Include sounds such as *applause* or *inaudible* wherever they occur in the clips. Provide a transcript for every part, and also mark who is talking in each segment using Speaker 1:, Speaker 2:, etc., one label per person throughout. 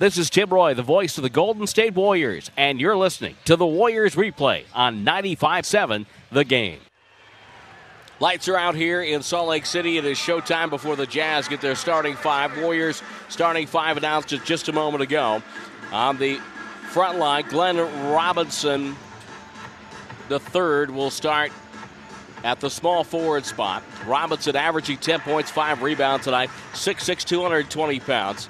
Speaker 1: This is Tim Roye, the voice of the Golden State Warriors, and you're listening to the Warriors replay on 95.7 The Game. Lights are out here in Salt Lake City. It is showtime before the Jazz get their starting five. Warriors starting five announced just a moment ago. On the front line, Glenn Robinson, the third, will start at the small forward spot. Robinson averaging 10 points, 5 rebounds tonight, 6'6, 220 pounds.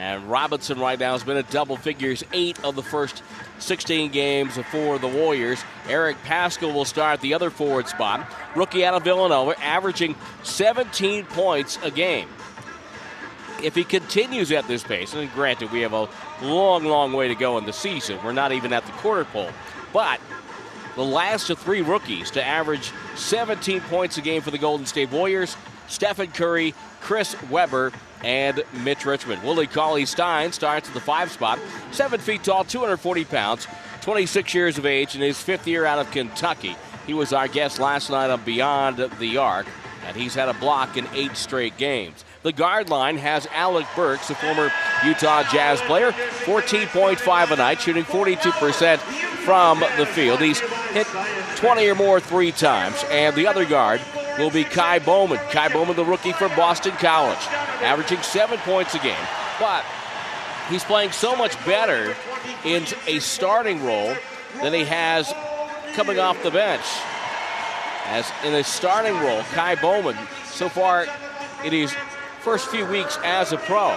Speaker 1: And Robinson right now has been at double figures eight of the first 16 games for the Warriors. Eric Paschall will start the other forward spot. Rookie out of Villanova, averaging 17 points a game. If he continues at this pace, and granted, we have a long, long way to go in the season, we're not even at the quarter pole, but the last of three rookies to average 17 points a game for the Golden State Warriors Stephen Curry, Chris Webber, and Mitch Richmond. Willie Cauley Stein starts at the five spot, seven feet tall, 240 pounds, 26 years of age, in his fifth year out of Kentucky. He was our guest last night on Beyond the Arc, and he's had a block in eight straight games. The guard line has Alec Burks, a former Utah Jazz player, 14.5 a night, shooting 42% from the field. He's hit 20 or more three times. And the other guard will be Ky Bowman. Ky Bowman, the rookie from Boston College, averaging seven points a game. But he's playing so much better in a starting role than he has coming off the bench. As in a starting role, Ky Bowman, so far in his first few weeks as a pro,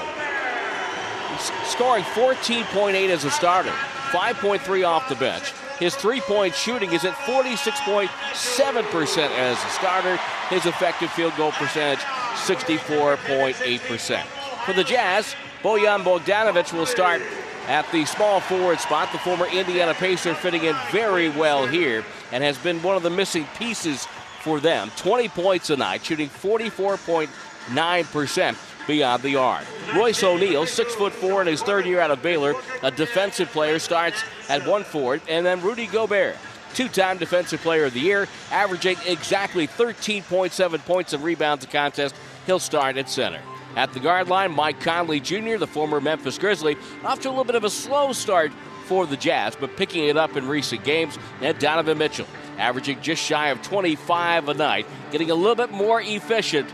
Speaker 1: he's scoring 14.8 as a starter, 5.3 off the bench. His three point shooting is at 46.7% as a starter. His effective field goal percentage, 64.8%. For the Jazz, Bojan Bogdanovic will start at the small forward spot. The former Indiana Pacer fitting in very well here and has been one of the missing pieces for them. 20 points a night, shooting 44.9% beyond the arc. Royce O'Neal, six foot four in his third year out of Baylor, a defensive player, starts at one forward, and then Rudy Gobert. Two time Defensive Player of the Year, averaging exactly 13.7 points and rebounds a contest. He'll start at center. At the guard line, Mike Conley Jr., the former Memphis Grizzly, off to a little bit of a slow start for the Jazz, but picking it up in recent games. And Donovan Mitchell, averaging just shy of 25 a night, getting a little bit more efficient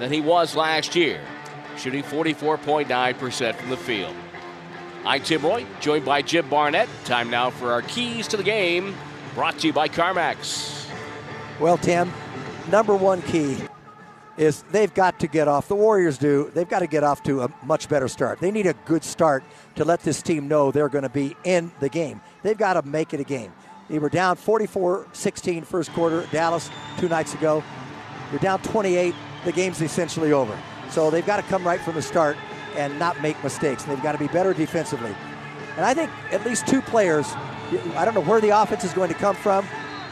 Speaker 1: than he was last year, shooting 44.9% from the field. I'm Tim Roye, joined by Jim Barnett. Time now for our keys to the game, brought to you by CarMax.
Speaker 2: Well, Tim, number one key is they've got to get off. The Warriors do. They've got to get off to a much better start. They need a good start to let this team know they're going to be in the game. They've got to make it a game. They were down 44 16 first quarter, Dallas, two nights ago. You're down 28 the game's essentially over. So they've got to come right from the start and not make mistakes. They've got to be better defensively. And I think at least two players, I don't know where the offense is going to come from.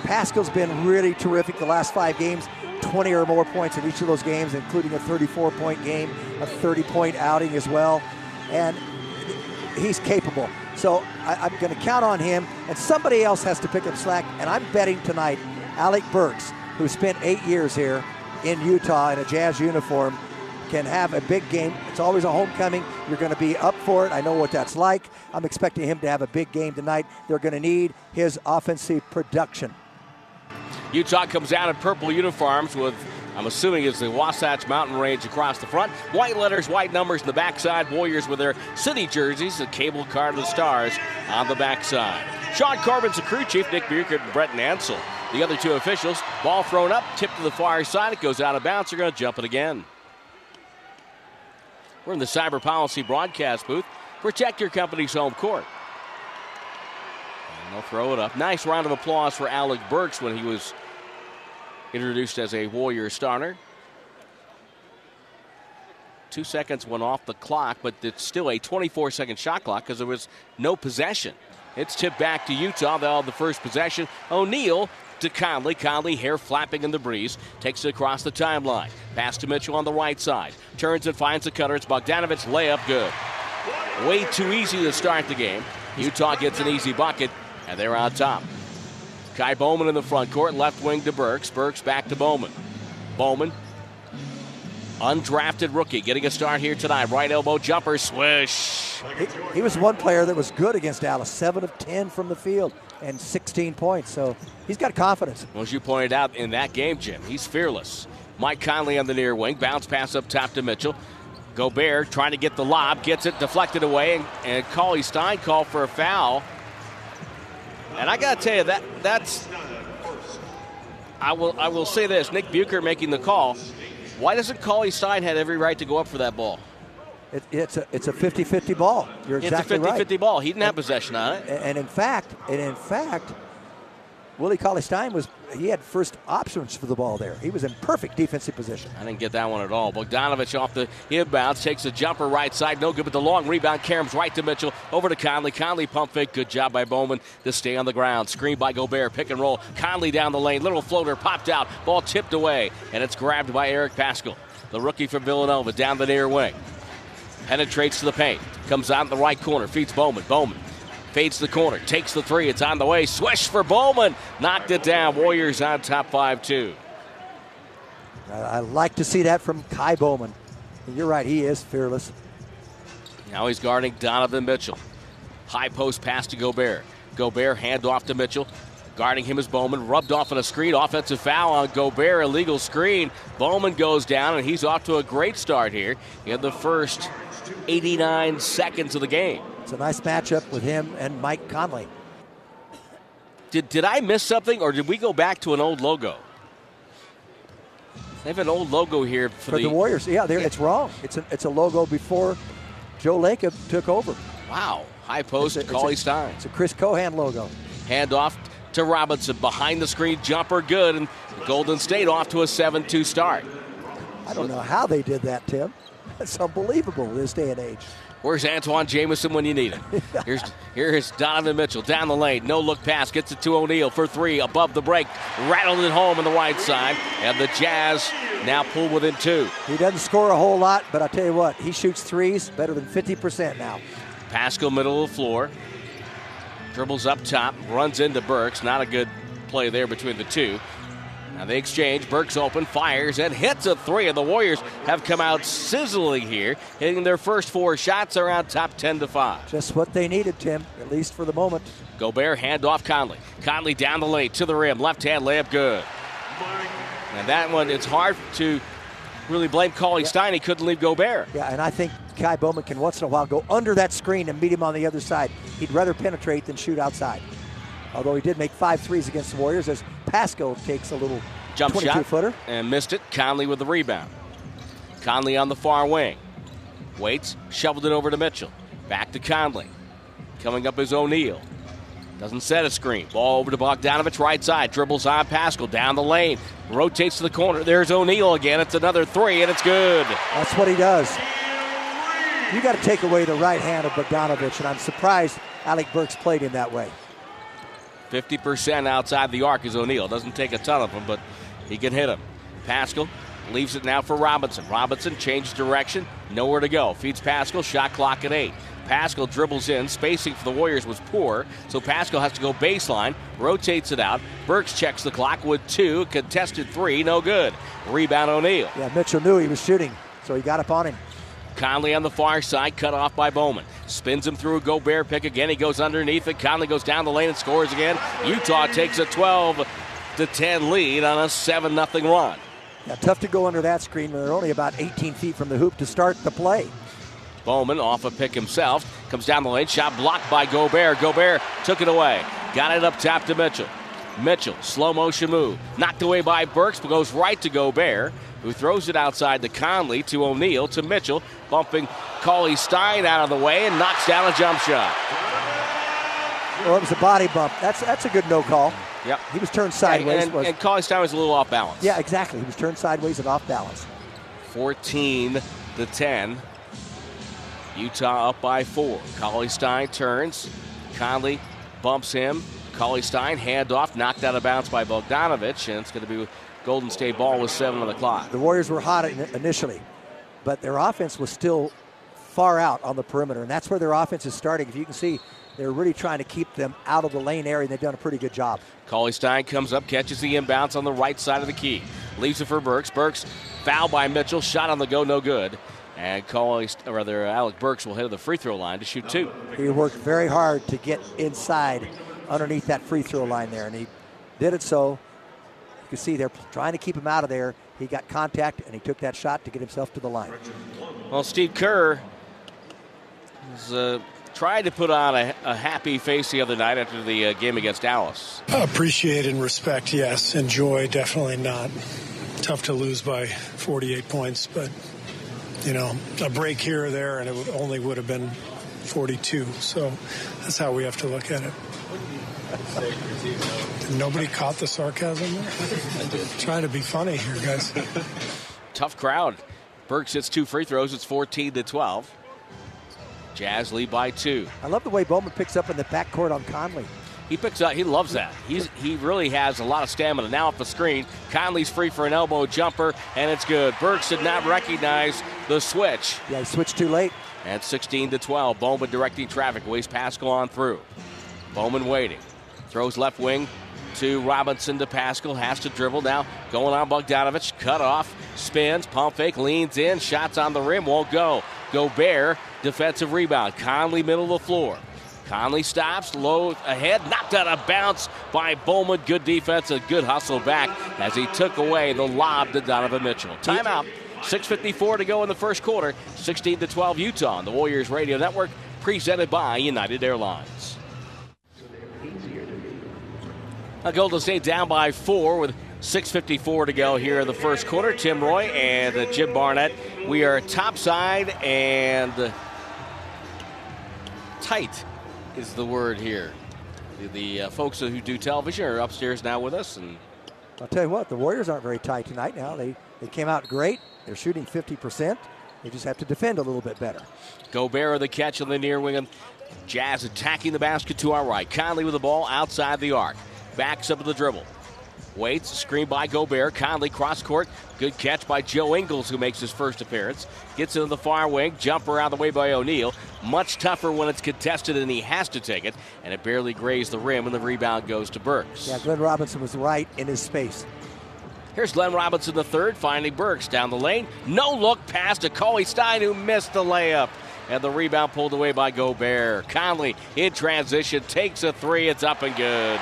Speaker 2: Paschall's been really terrific the last five games, 20 or more points in each of those games, including a 34 point game, a 30 point outing as well. And he's capable. So I, am going to count on him, and somebody else has to pick up slack. And I'm betting tonight, Alec Burks, who spent eight years here, in Utah in a Jazz uniform can have a big game. It's always a homecoming. You're going to be up for it. I know what that's like. I'm expecting him to have a big game tonight. They're going to need his offensive production.
Speaker 1: Utah comes out in purple uniforms with, I'm assuming, is the Wasatch Mountain Range across the front. White letters, white numbers in the backside. Warriors with their city jerseys, the cable car of the stars on the backside. Sean Corbin's the crew chief, Nick Buchert and Brett Nansel the other two officials. Ball thrown up, tipped to the far side. It goes out of bounds. They're going to jump it again. We're in the Cyber Policy broadcast booth. Protect your company's home court. And they'll throw it up. Nice round of applause for Alec Burks when he was introduced as a Warrior starter. Two seconds went off the clock, but it's still a 24 second shot clock because there was no possession. It's tipped back to Utah. They'll have the first possession. O'Neal to Conley. Conley, hair flapping in the breeze, takes it across the timeline. Pass to Mitchell on the right side. Turns and finds the cutter. It's Bogdanovic. Layup good. Way too easy to start the game. Utah gets an easy bucket, and they're on top. Ky Bowman in the front court, left wing to Burks. Burks back to Bowman. Bowman undrafted rookie, getting a start here tonight. Right elbow jumper, swish.
Speaker 2: He, he, was one player that was good against Dallas, seven of ten from the field and 16 points. So he's got confidence.
Speaker 1: Well, as you pointed out in that game, Jim, he's fearless. Mike Conley on the near wing, bounce pass up top to Mitchell. Gobert trying to get the lob, gets it deflected away, and, and Cauley Stein called for a foul. And I got to tell you that that's. I will I will say this: Nick Buchert making the call. Why doesn't Cauley Stein had every right to go up for that ball?
Speaker 2: It, it's a it's a 50-50 ball. You're exactly
Speaker 1: it's a 50-50
Speaker 2: right.
Speaker 1: ball. He didn't have possession on it.
Speaker 2: And in fact, and in fact, Willie Cauley Stein was he had first options for the ball there. He was in perfect defensive position.
Speaker 1: I didn't get that one at all. Bogdanovic off the inbounds takes a jumper right side, no good, but the long rebound caroms right to Mitchell over to Conley. Conley pump fake, good job by Bowman to stay on the ground. Screen by Gobert, pick and roll. Conley down the lane, little floater popped out, ball tipped away, and it's grabbed by Eric Paschall, the rookie from Villanova, down the near wing. Penetrates to the paint, comes out in the right corner, feeds Bowman. Bowman Fades the corner, takes the three. It's on the way. Swish for Bowman. Knocked it down. Warriors on top 5 2.
Speaker 2: I like to see that from Ky Bowman. You're right, he is fearless.
Speaker 1: Now he's guarding Donovan Mitchell. High post pass to Gobert. Gobert hand off to Mitchell. Guarding him is Bowman. Rubbed off on a screen. Offensive foul on Gobert. Illegal screen. Bowman goes down, and he's off to a great start here in the first 89 seconds of the game.
Speaker 2: It's a nice matchup with him and Mike Conley.
Speaker 1: Did, did I miss something, or did we go back to an old logo? They have an old logo here for,
Speaker 2: for
Speaker 1: the,
Speaker 2: the, Warriors. Yeah, it's wrong. It's a, it's a logo before Joe Lacob took over.
Speaker 1: Wow. High post,
Speaker 2: it's
Speaker 1: a, Cauley Stein.
Speaker 2: It's a Chris Cohan logo.
Speaker 1: Hand off to Robinson. Behind the screen, jumper good, and Golden State off to a 7 2 start.
Speaker 2: I don't know how they did that, Tim. That's unbelievable this day and age.
Speaker 1: Where's Antoine Jamison when you need him? *laughs* Here's here's Donovan Mitchell down the lane, no look pass, gets it to O'Neal for three above the break, rattled it home on the right side, and the Jazz now pull within two.
Speaker 2: He doesn't score a whole lot, but I'll tell you what, he shoots threes better than 50% now.
Speaker 1: Paschall middle of the floor, dribbles up top, runs into Burks. Not a good play there between the two. Now they exchange. Burks open, fires, and hits a three. And the Warriors have come out sizzling here, hitting their first four shots around top 10 to 5.
Speaker 2: Just what they needed, Tim, at least for the moment.
Speaker 1: Gobert hand off Conley. Conley down the lane to the rim. Left hand layup good. And that one, it's hard to really blame Cauley yeah. Stein. He couldn't leave Gobert.
Speaker 2: Yeah, and I think Ky Bowman can once in a while go under that screen and meet him on the other side. He'd rather penetrate than shoot outside although he did make five threes against the Warriors as Paschall takes a little
Speaker 1: jump shot
Speaker 2: footer
Speaker 1: and missed it. Conley with the rebound. Conley on the far wing. Waits, shoveled it over to Mitchell. Back to Conley. Coming up is O'Neal. Doesn't set a screen. Ball over to Bogdanovic, right side. Dribbles on Paschall down the lane. Rotates to the corner. There's O'Neal again. It's another three, and it's good.
Speaker 2: That's what he does. You got to take away the right hand of Bogdanovic, and I'm surprised Alec Burks played him that way.
Speaker 1: 50% outside the arc is O'Neal. Doesn't take a ton of them, but he can hit them. Paschall leaves it now for Robinson. Robinson changes direction, nowhere to go. Feeds Paschall, shot clock at eight. Paschall dribbles in. Spacing for the Warriors was poor, so Paschall has to go baseline, rotates it out. Burks checks the clock with two. Contested three, no good. Rebound O'Neal.
Speaker 2: Yeah, Mitchell knew he was shooting, so he got up on him.
Speaker 1: Conley on the far side, cut off by Bowman. Spins him through a Gobert pick again. He goes underneath it. Conley goes down the lane and scores again. Utah takes a 12 to 10 lead on a 7 0 run.
Speaker 2: Yeah, tough to go under that screen when they're only about 18 feet from the hoop to start the play.
Speaker 1: Bowman off a pick himself. Comes down the lane. Shot blocked by Gobert. Gobert took it away. Got it up top to Mitchell. Mitchell, slow motion move. Knocked away by Burks, but goes right to Gobert who throws it outside to Conley, to O'Neal, to Mitchell, bumping Cauley Stein out of the way and knocks down a jump shot.
Speaker 2: Well, it was a body bump. That's that's a good no call.
Speaker 1: Yep.
Speaker 2: He was turned sideways.
Speaker 1: And, and, and Cauley Stein was a little off balance.
Speaker 2: Yeah, exactly. He was turned sideways and off balance.
Speaker 1: 14 to 10. Utah up by four. Cauley Stein turns. Conley bumps him. Cauley Stein hand off, knocked out of bounds by Bogdanovic, and it's going to be Golden State ball with seven on the clock.
Speaker 2: The Warriors were hot initially, but their offense was still far out on the perimeter, and that's where their offense is starting. If you can see, they're really trying to keep them out of the lane area, and they've done a pretty good job.
Speaker 1: Cauley Stein comes up, catches the inbounds on the right side of the key. Leaves it for Burks. Burks foul by Mitchell. Shot on the go, no good. And Cauley, or rather, uh, Alec Burks will head to the free throw line to shoot two.
Speaker 2: He worked very hard to get inside underneath that free throw line there, and he did it so. You can see they're trying to keep him out of there. He got contact, and he took that shot to get himself to the line.
Speaker 1: Well, Steve Kerr has uh, tried to put on a, a, happy face the other night after the uh, game against Dallas.
Speaker 3: Appreciate and respect, yes. Enjoy, definitely not. Tough to lose by 48 points, but you know, a break here or there, and it would only would have been 42. So that's how we have to look at it. Nobody caught the sarcasm there? Trying to be funny here, guys.
Speaker 1: Tough crowd. Burks hits two free throws. It's 14 to 12. Jazz lead by two.
Speaker 2: I love the way Bowman picks up in the backcourt on Conley.
Speaker 1: He picks up. He loves that. He's he really has a lot of stamina. Now off the screen, Conley's free for an elbow jumper, and it's good. Burks did not recognize the switch.
Speaker 2: Yeah, he switched too late.
Speaker 1: And 16 to 12. Bowman directing traffic. Waits Paschall on through. Bowman waiting. Throws left wing to Robinson to Paschall. Has to dribble now. Going on Bogdanovic. Cut off. Spins. Pump fake. Leans in. Shots on the rim. Won't go. Gobert. Defensive rebound. Conley middle of the floor. Conley stops, low ahead, knocked out of bounce by Bowman. Good defense, a good hustle back as he took away the lob to Donovan Mitchell. Timeout. 6.54 to go in the first quarter. 16 to 12 Utah on the Warriors Radio Network, presented by United Airlines. Now Golden State down by four with 6.54 to go here in the first quarter. Tim Roye and uh, Jim Barnett. We are topside and tight is the word here. The, the uh, folks who do television are upstairs now with us, and
Speaker 2: I'll tell you what, the Warriors aren't very tight tonight. Now they they came out great. They're shooting 50 percent. They just have to defend a little bit better.
Speaker 1: Gobert the catch on the near wing. Jazz attacking the basket to our right. Conley with the ball outside the arc. Backs up to the dribble. Waits, screen by Gobert. Conley cross court. Good catch by Joe Ingles, who makes his first appearance. Gets into the far wing. Jumper out of the way by O'Neal. Much tougher when it's contested and he has to take it. And it barely grazed the rim, and the rebound goes to Burks.
Speaker 2: Yeah, Glenn Robinson was right in his space.
Speaker 1: Here's Glenn Robinson the third, finally Burks down the lane. No look pass to Cauley Stein, who missed the layup. And the rebound pulled away by Gobert. Conley in transition takes a three. It's up and good.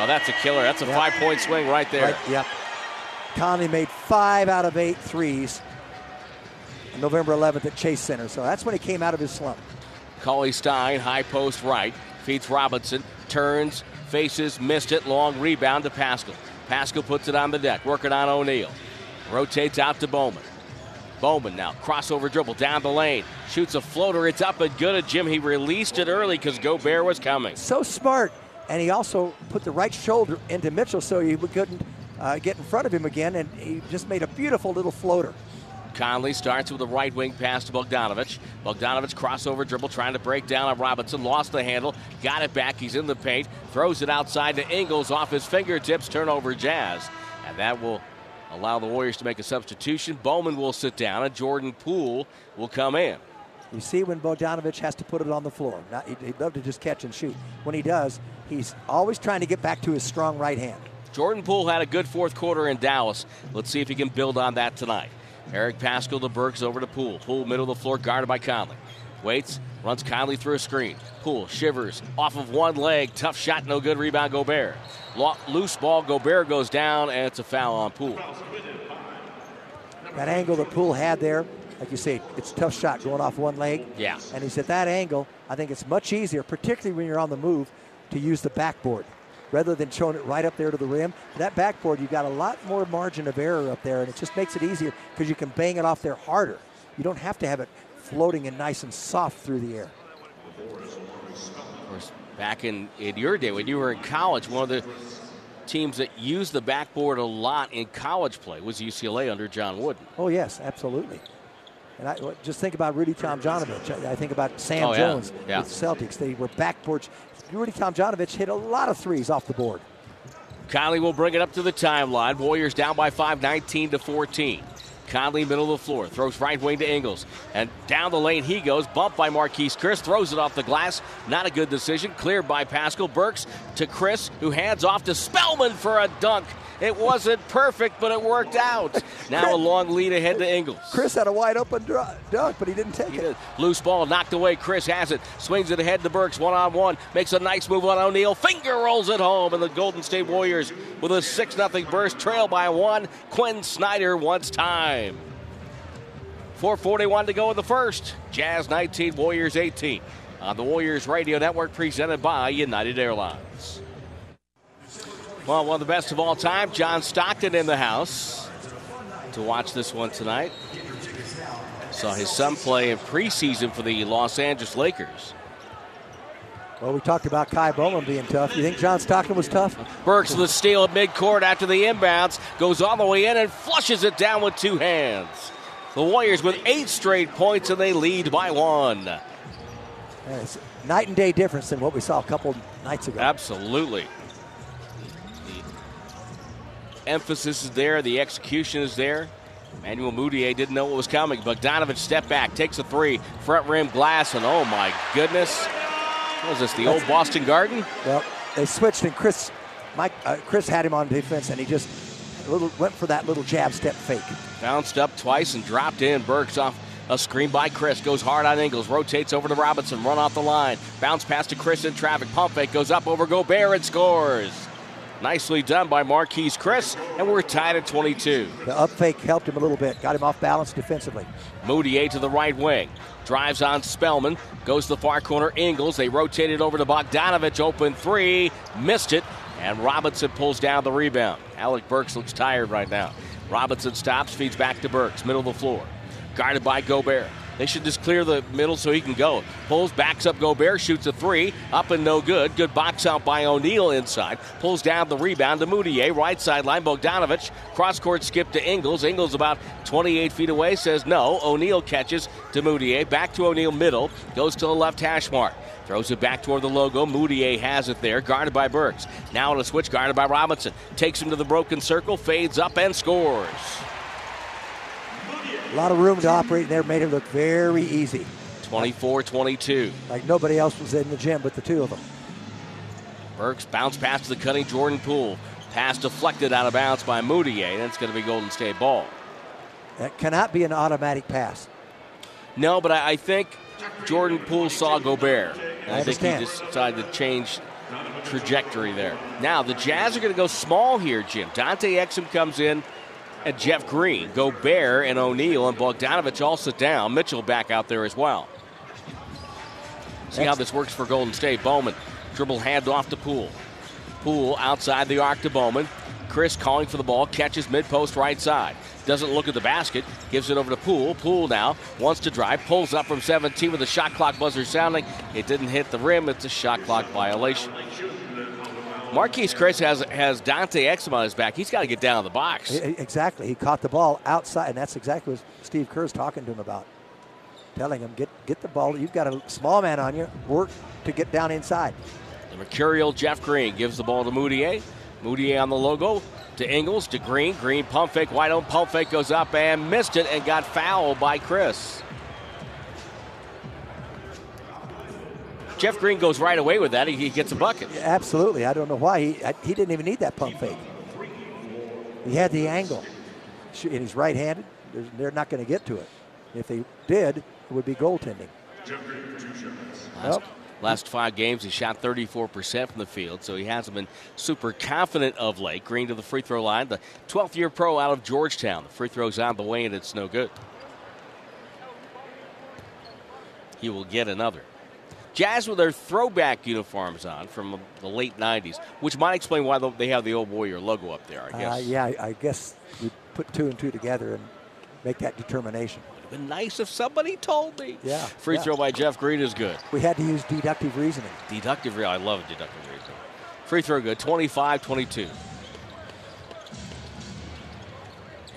Speaker 1: Oh, that's a killer. That's a yep. five point swing right there.
Speaker 2: Right, yep. Conley made five out of eight threes November 11th at Chase Center. So that's when he came out of his slump.
Speaker 1: Cauley Stein, high post right, feeds Robinson, turns, faces, missed it, long rebound to Paschall. Paschall puts it on the deck, working on O'Neal. Rotates out to Bowman. Bowman now, crossover dribble down the lane, shoots a floater. It's up and good at Jim. He released it early because Gobert was coming.
Speaker 2: So smart. And he also put the right shoulder into Mitchell so he couldn't uh, get in front of him again, and he just made a beautiful little floater.
Speaker 1: Conley starts with a right wing pass to Bogdanovic. Bogdanovic crossover dribble trying to break down on Robinson. Lost the handle. Got it back. He's in the paint. Throws it outside to Ingles off his fingertips. Turnover Jazz. And that will allow the Warriors to make a substitution. Bowman will sit down and Jordan Poole will come in.
Speaker 2: You see when Bogdanovic has to put it on the floor. Now, he'd love to just catch and shoot. When he does, he's always trying to get back to his strong right hand.
Speaker 1: Jordan Poole had a good fourth quarter in Dallas. Let's see if he can build on that tonight. Eric Paschall to Burks over to Poole. Poole middle of the floor, guarded by Conley. Waits, runs Conley through a screen. Poole shivers off of one leg. Tough shot, no good. Rebound, Gobert. Loose ball, Gobert goes down, and it's a foul on Poole.
Speaker 2: That angle that Poole had there, like you say, it's a tough shot going off one leg.
Speaker 1: Yeah.
Speaker 2: And he's at that angle. I think it's much easier, particularly when you're on the move, to use the backboard rather than showing it right up there to the rim. That backboard, you've got a lot more margin of error up there, and it just makes it easier because you can bang it off there harder. You don't have to have it floating and nice and soft through the air.
Speaker 1: Of course, back in, in your day when you were in college, one of the teams that used the backboard a lot in college play was UCLA under John Wooden.
Speaker 2: Oh, yes, absolutely. And I just think about Rudy Tomjanovich. I think about Sam
Speaker 1: oh,
Speaker 2: Jones
Speaker 1: yeah. Yeah.
Speaker 2: with the Celtics. They were backboards Rudy Tomjanovich hit a lot of threes off the board.
Speaker 1: Conley will bring it up to the timeline. Warriors down by five, 19 to 14. Conley, middle of the floor, throws right wing to Ingles. And down the lane he goes, bumped by Marquese Chriss, throws it off the glass. Not a good decision. Cleared by Paschall Burks to Chriss, who hands off to Spellman for a dunk. It wasn't perfect, but it worked out. Now a long lead ahead to Ingles.
Speaker 2: Chriss had a wide open dunk, but he didn't take he it. Did.
Speaker 1: Loose ball knocked away. Chriss has it. Swings it ahead to Burks one on one. Makes a nice move on O'Neal. Finger rolls it home. And the Golden State Warriors with a 6 0 burst trail by one. Quin Snyder wants time. 441 to go in the first. Jazz 19, Warriors 18. On the Warriors Radio Network presented by United Airlines. Well, one of the best of all time, John Stockton in the house to watch this one tonight. Saw his son play in preseason for the Los Angeles Lakers.
Speaker 2: Well, we talked about Ky Bowman being tough. You think John Stockton was tough?
Speaker 1: Burks with a steal at midcourt after the inbounds, goes all the way in and flushes it down with two hands. The Warriors with eight straight points and they lead by one. Yeah,
Speaker 2: night and day difference than what we saw a couple nights ago.
Speaker 1: Absolutely emphasis is there, the execution is there. Emmanuel Mudiay didn't know what was coming. Bogdanovic step back, takes a three, front rim glass, and oh my goodness. What was this, the old Boston Garden?
Speaker 2: Well, they switched, and Chriss Mike, uh, Chriss had him on defense, and he just little, went for that little jab step fake.
Speaker 1: Bounced up twice and dropped in. Burks off a screen by Chriss, Goes hard on Ingles. Rotates over to Robinson. Run off the line. Bounce pass to Chriss in traffic. Pump fake. Goes up over Gobert and scores. Nicely done by Marquese Chriss, and we're tied at 22.
Speaker 2: The up fake helped him a little bit, got him off balance defensively.
Speaker 1: Mudiay to the right wing. Drives on Spellman, goes to the far corner. Ingles. They rotated over to Bogdanovic. Open three. Missed it. And Robinson pulls down the rebound. Alec Burks looks tired right now. Robinson stops, feeds back to Burks, middle of the floor. Guarded by Gobert. They should just clear the middle so he can go. Pulls, backs up Gobert, shoots a three. Up and no good. Good box out by O'Neal inside. Pulls down the rebound to Mudiay. Right sideline, Bogdanovic. Cross court skip to Ingles. Ingles about 28 feet away says no. O'Neal catches to Mudiay. Back to O'Neal middle. Goes to the left hash mark. Throws it back toward the logo. Mudiay has it there, guarded by Burks. Now on a switch, guarded by Robinson. Takes him to the broken circle, fades up and scores.
Speaker 2: A lot of room to operate there made it look very easy.
Speaker 1: 24 22.
Speaker 2: Like nobody else was in the gym but the two of them.
Speaker 1: Burks bounce pass to the cutting Jordan Poole. Pass deflected out of bounds by Mudiay, and it's going to be Golden State ball.
Speaker 2: That cannot be an automatic pass.
Speaker 1: No, but I, I think Jordan Poole saw Gobert.
Speaker 2: I, I
Speaker 1: think he just decided to change trajectory there. Now, the Jazz are going to go small here, Jim. Dante Exum comes in and Jeff Green. Gobert and O'Neal and Bogdanovic all sit down. Mitchell back out there as well. See how this works for Golden State. Bowman dribble hand off to Poole. Poole outside the arc to Bowman. Chriss calling for the ball, catches mid post right side. Doesn't look at the basket, gives it over to Poole. Poole now wants to drive, pulls up from 17 with the shot clock buzzer sounding. It didn't hit the rim, it's a shot clock violation. Marquese Chriss has has Dante Exum on his back. He's got to get down to the box.
Speaker 2: Exactly. He caught the ball outside, and that's exactly what Steve Kerr's talking to him about. Telling him, get get the ball. You've got a small man on you. Work to get down inside.
Speaker 1: The mercurial Jeff Green gives the ball to Mudiay. Mudiay on the logo to Ingles to Green. Green pump fake, wide open pump fake goes up and missed it and got fouled by Chriss. Jeff Green goes right away with that. He, he gets a bucket.
Speaker 2: Absolutely. I don't know why. He, he didn't even need that pump fake. He had the angle. And he's right handed. They're not going to get to it. If they did, it would be goaltending.
Speaker 1: Last, last five games, he shot 34% from the field, so he hasn't been super confident of late. Green to the free throw line. The 12th year pro out of Georgetown. The free throw's on the way, and it's no good. He will get another. Jazz with their throwback uniforms on from the late 90s, which might explain why they have the old Warrior logo up there, I guess.
Speaker 2: Uh, yeah, I guess we put two and two together and make that determination.
Speaker 1: Would have been nice if somebody told me.
Speaker 2: Yeah.
Speaker 1: Free
Speaker 2: yeah.
Speaker 1: throw by Jeff Green is good.
Speaker 2: We had to use deductive reasoning.
Speaker 1: Deductive, reasoning. I love deductive reasoning. Free throw good, 25 22.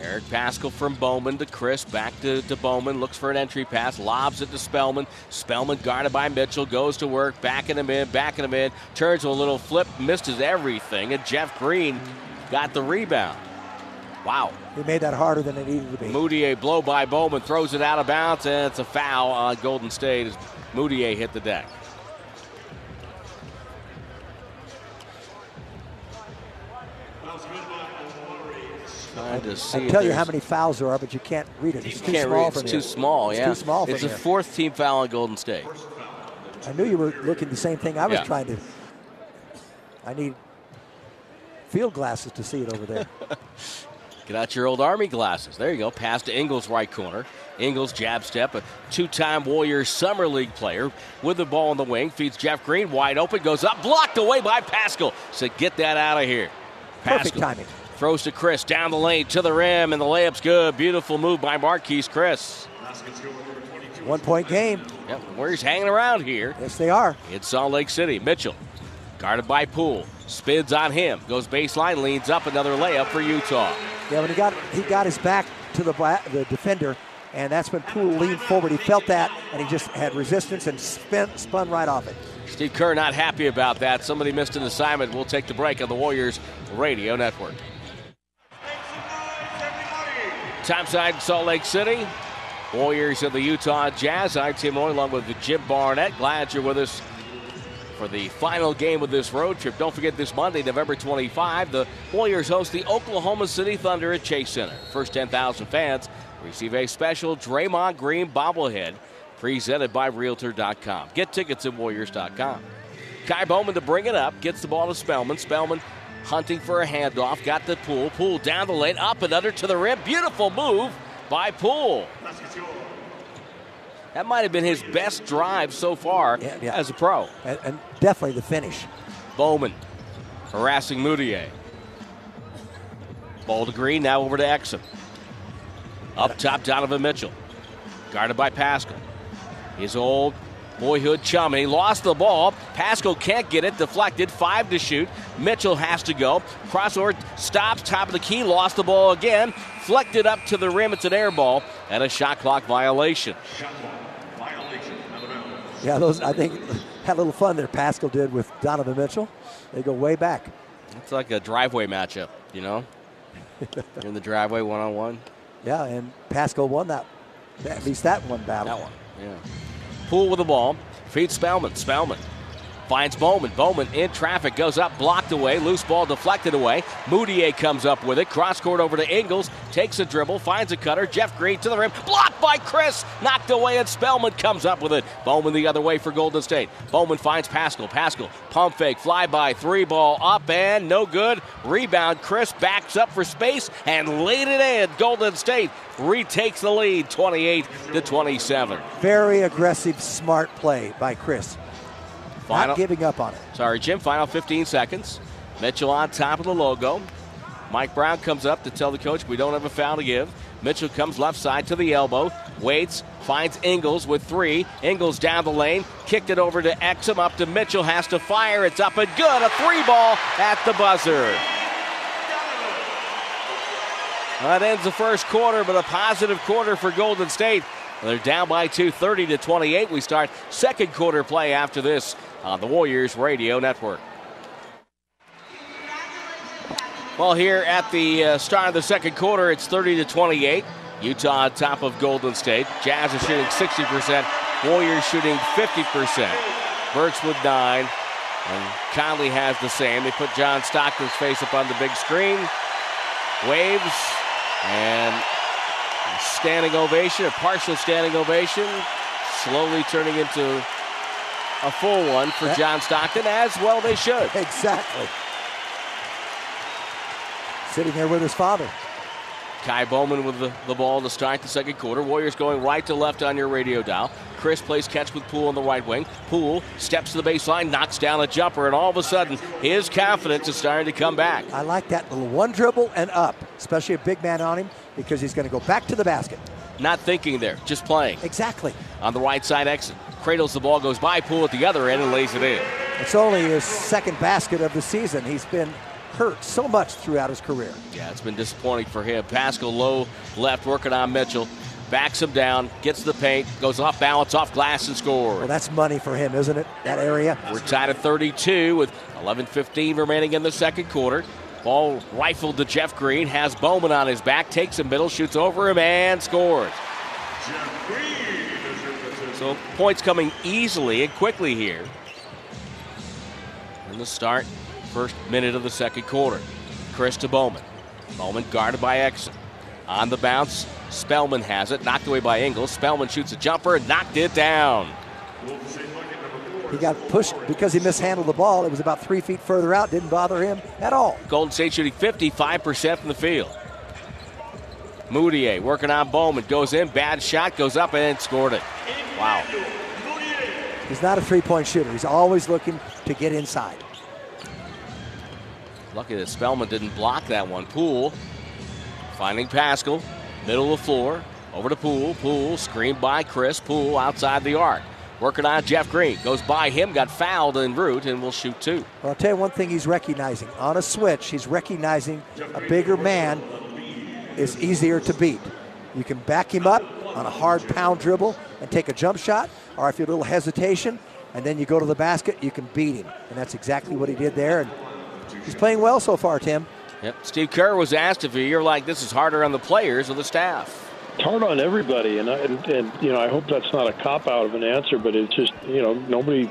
Speaker 1: Eric Paschall from Bowman to Chriss, back to, to Bowman, looks for an entry pass, lobs it to Spellman. Spellman guarded by Mitchell, goes to work, backing him in, backing him in, turns a little flip, misses everything, and Jeff Green got the rebound. Wow.
Speaker 2: He made that harder than it needed to be.
Speaker 1: Mudiay blow by Bowman throws it out of bounds, and it's a foul on Golden State as Mudiay hit the deck. Trying to see
Speaker 2: I tell you how many fouls there are, but you can't read it. It's too small
Speaker 1: read. It's too small.
Speaker 2: It's too small
Speaker 1: It's
Speaker 2: here.
Speaker 1: fourth team foul on Golden State.
Speaker 2: I knew you were looking the same thing I was
Speaker 1: Yeah.
Speaker 2: trying to. I need field glasses to see it over there. *laughs*
Speaker 1: Get out your old Army glasses. There you go. Pass to Ingles, right corner. Ingles, jab step, a two time Warriors Summer League player with the ball in the wing. Feeds Jeff Green, wide open, goes up, blocked away by Paschall. So get that out of here.
Speaker 2: Perfect timing.
Speaker 1: Throws to Chriss down the lane to the rim, and the layup's good. Beautiful move by Marquese Chriss.
Speaker 2: One point game.
Speaker 1: Yep, Warriors hanging around here
Speaker 2: Yes, they are.
Speaker 1: in Salt Lake City. Mitchell, guarded by Poole, spins on him, goes baseline, leans up, another layup for Utah.
Speaker 2: Yeah, when he got he got his back to the the defender, and that's when Poole leaned forward. He felt that, and he just had resistance and spin, spun right off it.
Speaker 1: Steve Kerr not happy about that. Somebody missed an assignment. We'll take the break on the Warriors Radio Network. Topside Salt Lake City. Warriors of the Utah Jazz. I'm Tim Roye along with Jim Barnett. Glad you're with us for the final game of this road trip. Don't forget this Monday, November 25, the Warriors host the Oklahoma City Thunder at Chase Center. First 10,000 fans receive a special Draymond Green bobblehead presented by Realtor.com. Get tickets at Warriors.com. Ky Bowman to bring it up, gets the ball to Spellman. Spellman hunting for a handoff, got the Poole. Poole down the lane, up and under to the rim. Beautiful move by Poole. That might have been his best drive so far
Speaker 2: Yeah, yeah.
Speaker 1: as a pro.
Speaker 2: And, and definitely the finish.
Speaker 1: Bowman harassing Mudiay. Ball to Green, now over to Exum. Up top, Donovan Mitchell. Guarded by Paschall. His old boyhood chum, he lost the ball. Paschall can't get it, deflected, five to shoot. Mitchell has to go. Crossover stops, top of the key, lost the ball again. Flecked it up to the rim, it's an air ball, and a shot clock violation.
Speaker 2: Yeah, those I think had a little fun there. Paschall did with Donovan Mitchell. They go way back.
Speaker 1: It's like a driveway matchup, you know? *laughs* In the driveway one on one.
Speaker 2: Yeah, and Paschall won that. At least that one battle.
Speaker 1: That one, yeah. Poole with the ball. Feeds Spellman. Spellman finds Bowman. Bowman in traffic goes up, blocked away. Loose ball deflected away. Mudiay comes up with it. Cross court over to Ingles. Takes a dribble. Finds a cutter. Jeff Green to the rim. Blocked by Chriss. Knocked away, and Spellman comes up with it. Bowman the other way for Golden State. Bowman finds Paschall. Paschall pump fake. Fly by three ball up and no good. Rebound. Chriss backs up for space and laid it in. Golden State retakes the lead 28 to 27.
Speaker 2: Very aggressive, smart play by Chriss.
Speaker 1: Final.
Speaker 2: Not giving up on it.
Speaker 1: Sorry, Jim. Final 15 seconds. Mitchell on top of the logo. Mike Brown comes up to tell the coach we don't have a foul to give. Mitchell comes left side to the elbow, waits, finds Ingles with three. Ingles down the lane, kicked it over to Exum, up to Mitchell, has to fire. It's up and good. A three ball at the buzzer. That ends the first quarter, but a positive quarter for Golden State. They're down by two, 30 to 28. We start second quarter play after this on the Warriors Radio Network. Well, here at the uh, start of the second quarter, it's 30 to 28. Utah on top of Golden State. Jazz are shooting 60%. Warriors shooting 50%. Burks with nine. And Conley has the same. They put John Stockton's face up on the big screen. Waves. And standing ovation, a partial standing ovation. Slowly turning into a full one for
Speaker 2: That-
Speaker 1: John Stockton, as well they should.
Speaker 2: Exactly. Sitting here with his father.
Speaker 1: Ky Bowman with the, the ball to start the second quarter. Warriors going right to left on your radio dial. Chriss plays catch with Poole on the right wing. Poole steps to the baseline, knocks down a jumper, and all of a sudden, his confidence is starting to come back.
Speaker 2: I like that little one dribble and up, especially a big man on him because he's going to go back to the basket.
Speaker 1: Not thinking there, just playing.
Speaker 2: Exactly.
Speaker 1: On the right side exit. Cradles the ball, goes by Poole at the other end, and lays it in.
Speaker 2: It's only his second basket of the season. He's been hurt so much throughout his career.
Speaker 1: Yeah, it's been disappointing for him. Paschall low left, working on Mitchell. Backs him down, gets the paint, goes off balance, off glass, and scores.
Speaker 2: Well, that's money for him, isn't it? That area.
Speaker 1: We're tied at 32 with 11:15 remaining in the second quarter. Ball rifled to Jeff Green, has Bowman on his back, takes a middle, shoots over him, and scores. So points coming easily and quickly here. In the start, first minute of the second quarter. Chriss to Bowman. Bowman guarded by Exum. On the bounce, Spellman has it, knocked away by Ingles. Spellman shoots a jumper, and knocked it down.
Speaker 2: He got pushed because he mishandled the ball. It was about three feet further out, didn't bother him at all.
Speaker 1: Golden State shooting 55% from the field. Mudiay working on Bowman, goes in, bad shot, goes up and scored it. Wow.
Speaker 2: He's not a three point shooter. He's always looking to get inside.
Speaker 1: Lucky that Spellman didn't block that one. Poole finding Paschall, middle of the floor, over to Poole. Poole screened by Chriss. Poole outside the arc. Working on Jeff Green. Goes by him, got fouled en route, and will shoot two.
Speaker 2: Well, I'll tell you one thing he's recognizing. On a switch, he's recognizing a bigger man is easier to beat. You can back him up on a hard pound dribble and take a jump shot, or if you have a little hesitation and then you go to the basket, you can beat him. And that's exactly what he did there. And he's playing well so far, Tim.
Speaker 1: Yep. Steve Kerr was asked if you're like this is harder on the players or the staff.
Speaker 4: It's hard on everybody, and, I, and, and you know I hope that's not a cop out of an answer, but it's just you know nobody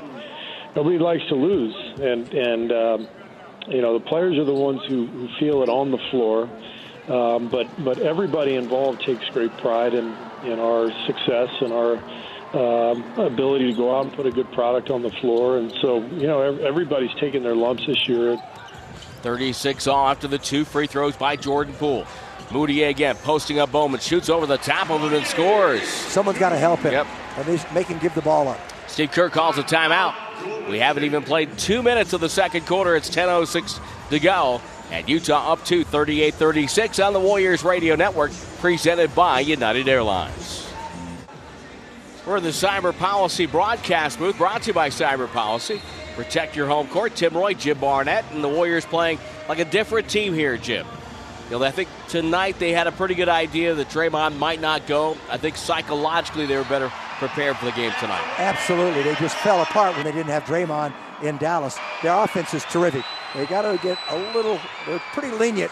Speaker 4: nobody likes to lose, and and um, you know the players are the ones who, who feel it on the floor. Um, but but everybody involved takes great pride in in our success and our um, ability to go out and put a good product on the floor. And so you know everybody's taking their lumps this year.
Speaker 1: 36 all after the two free throws by Jordan Poole. Mudiay again posting up Bowman, shoots over the top of him and scores.
Speaker 2: Someone's got to help him.
Speaker 1: Yep.
Speaker 2: And they make him give the ball up.
Speaker 1: Steve Kerr calls a timeout. We haven't even played two minutes of the second quarter. It's 10.06 to go. And Utah up to 38 36 on the Warriors Radio Network, presented by United Airlines. We're in the Cyber Policy broadcast booth, brought to you by Cyber Policy. Protect your home court. Tim Roye, Jim Barnett, and the Warriors playing like a different team here, Jim. You know, I think tonight they had a pretty good idea that Draymond might not go. I think psychologically they were better prepared for the game tonight.
Speaker 2: Absolutely. They just fell apart when they didn't have Draymond in Dallas. Their offense is terrific. They got to get a little, they're pretty lenient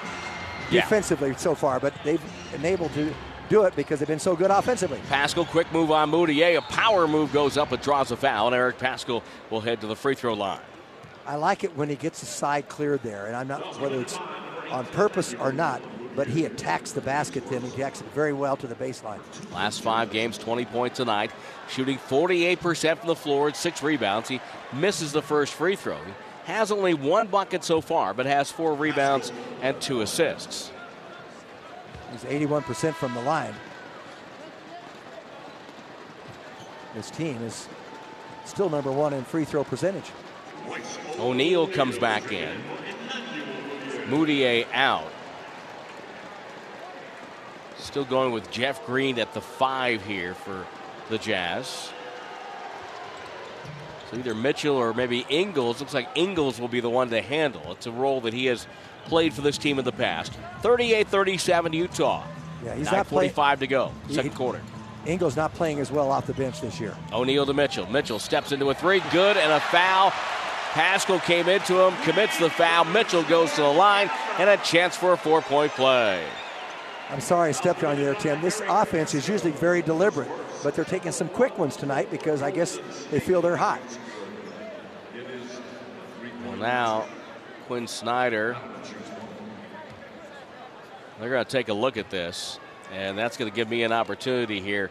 Speaker 1: Yeah.
Speaker 2: defensively so far, but they've been able to do it because they've been so good offensively.
Speaker 1: Paschall, quick move on Mudiay. A power move goes up, but draws a foul, and Eric Paschall will head to the free throw line.
Speaker 2: I like it when he gets the side cleared there, and I'm not whether it's on purpose or not, but he attacks the basket then. He attacks it very well to the baseline.
Speaker 1: Last five games, 20 points a night, shooting 48% from the floor and six rebounds. He misses the first free throw. He has only one bucket so far, but has four rebounds and two assists.
Speaker 2: He's 81% from the line. His team is still number one in free throw percentage.
Speaker 1: O'Neal comes back in. Mudiay out. Still going with Jeff Green at the five here for the Jazz. So either Mitchell or maybe Ingles. Looks like Ingles will be the one to handle. It's a role that he has played for this team in the past. 38 37 Utah.
Speaker 2: Yeah, he's not playing.
Speaker 1: 45 to go,
Speaker 2: He-
Speaker 1: second quarter.
Speaker 2: Ingles not playing as well off the bench this year.
Speaker 1: O'Neal to Mitchell. Mitchell steps into a three. Good and a foul. Paschall came into him, commits the foul. Mitchell goes to the line and a chance for a four point play.
Speaker 2: I'm sorry I stepped on you there, Tim. This offense is usually very deliberate, but they're taking some quick ones tonight because I guess they feel they're hot.
Speaker 1: Well, now Quin Snyder. They're going to take a look at this, and that's going to give me an opportunity here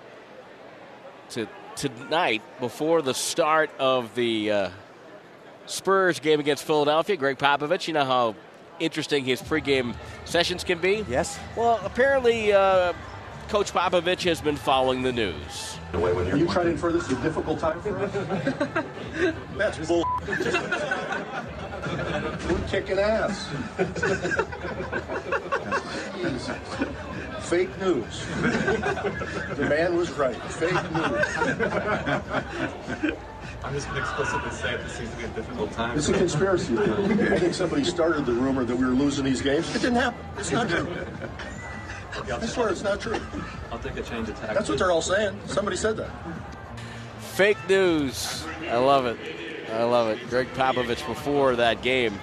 Speaker 1: to tonight before the start of the uh, Spurs game against Philadelphia. Gregg Popovich, you know how interesting his pregame sessions can be.
Speaker 2: Yes?
Speaker 1: Well, apparently, uh, Coach Popovich has been following the news.
Speaker 5: Are you trying to infer this is a difficult time for us? *laughs* That's bull. We're kicking ass. Fake news. The man was right. Fake news.
Speaker 6: I'm just going to explicitly say it. This seems to be a difficult time.
Speaker 5: It's a conspiracy theory. *laughs* I think somebody started the rumor that we were losing these games. It didn't happen. It's not true. I swear it's not true.
Speaker 6: I'll take a change of tack.
Speaker 5: That's what they're all saying. Somebody said that.
Speaker 1: Fake news. I love it. I love it. Gregg Popovich before that game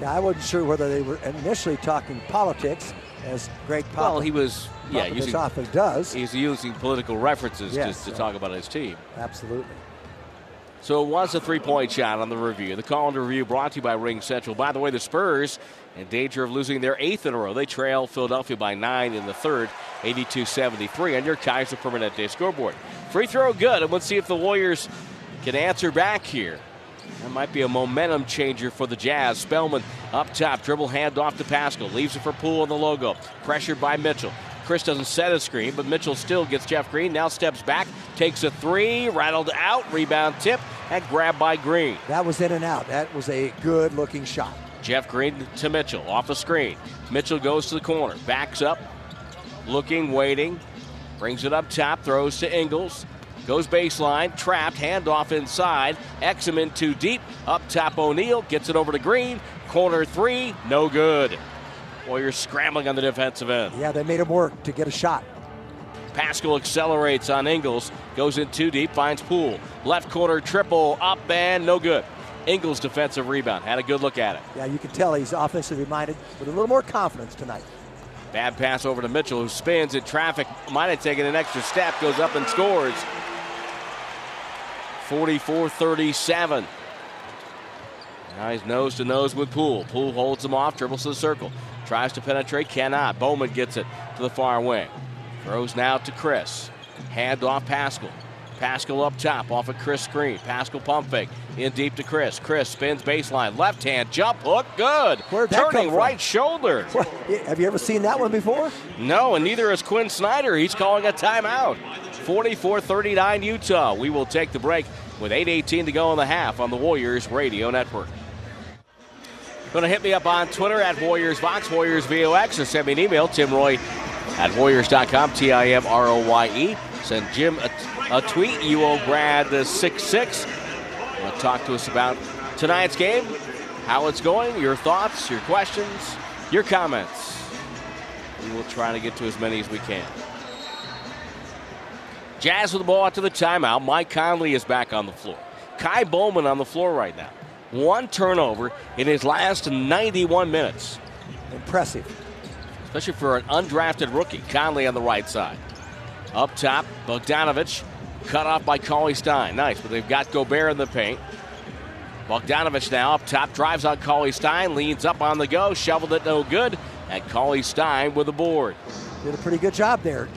Speaker 2: Yeah, I wasn't sure whether they were initially talking politics, as Gregg Pop-
Speaker 1: Well, he was yeah
Speaker 2: Popovich
Speaker 1: using
Speaker 2: often does.
Speaker 1: he's using political references
Speaker 2: Yes,
Speaker 1: just to
Speaker 2: so-
Speaker 1: talk about his team.
Speaker 2: Absolutely.
Speaker 1: So it was a three-point shot on the review. The call and review brought to you by Ring Central. By the way, the Spurs in danger of losing their eighth in a row. They trail Philadelphia by nine in the third, 82-73 on your Kaiser Permanente scoreboard. Free throw good, and let's see if the Warriors can answer back here. That might be a momentum changer for the Jazz. Spellman up top, dribble hand off to Paschall, leaves it for Poole on the logo. Pressured by Mitchell. Chriss doesn't set a screen, but Mitchell still gets Jeff Green. Now steps back, takes a three, rattled out, rebound tip, and grabbed by Green.
Speaker 2: That was in and out. That was a good looking shot.
Speaker 1: Jeff Green to Mitchell off the screen. Mitchell goes to the corner, backs up, looking, waiting, brings it up top, throws to Ingles. Goes baseline, trapped, handoff inside. Exum in too deep. Up top, O'Neal gets it over to Green. Corner three, no good. Warriors scrambling on the defensive end.
Speaker 2: Yeah, they made him work to get a shot.
Speaker 1: Paschall accelerates on Ingles, goes in too deep, finds Poole. Left corner triple, up and no good. Ingles defensive rebound, had a good look at it.
Speaker 2: Yeah, you can tell he's offensively minded with a little more confidence tonight.
Speaker 1: Bad pass over to Mitchell, who spins in traffic, might have taken an extra step, goes up and scores. 44 37. Now he's nose to nose with Poole. Poole holds him off, dribbles to the circle, tries to penetrate, cannot. Bowman gets it to the far wing. Throws now to Chriss. Hand off Paschall. Paschall up top off a Chriss screen. Paschall pump fake in deep to Chriss. Chriss spins baseline. Left hand jump hook. Good.
Speaker 2: Where'd that come
Speaker 1: Turning right shoulder. *laughs*
Speaker 2: What, have you ever seen that one before?
Speaker 1: No, and neither is Quin Snyder. He's calling a timeout. 44 39 Utah. We will take the break with 8.18 to go in the half on the Warriors Radio Network. Going to hit me up on Twitter at Warriors Vox, Warriors VOX, or send me an email, Tim Roye at Warriors.com, T I M R O Y E. Send Jim a, a tweet, UO Grad 66. Want to talk to us about tonight's game, how it's going, your thoughts, your questions, your comments. We will try to get to as many as we can. Jazz with the ball out to the timeout. Mike Conley is back on the floor. Ky Bowman on the floor right now. One turnover in his last 91 minutes,
Speaker 2: Impressive.
Speaker 1: especially for an undrafted rookie. Conley on the right side. Up top, Bogdanovic cut off by Cauley Stein. Nice, but they've got Gobert in the paint. Bogdanovic now up top, drives on Cauley Stein, leans up on the go, shoveled it no good, and Cauley Stein with the board.
Speaker 2: Did a pretty good job there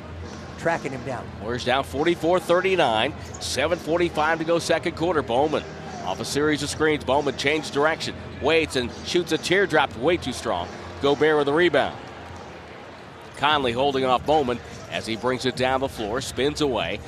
Speaker 2: tracking him down.
Speaker 1: Warriors down 44 39. 7.45 to go, second quarter. Bowman off a series of screens. Bowman changes direction, waits, and shoots a teardrop way too strong. Gobert with the rebound. Conley holding off Bowman as he brings it down the floor, spins away.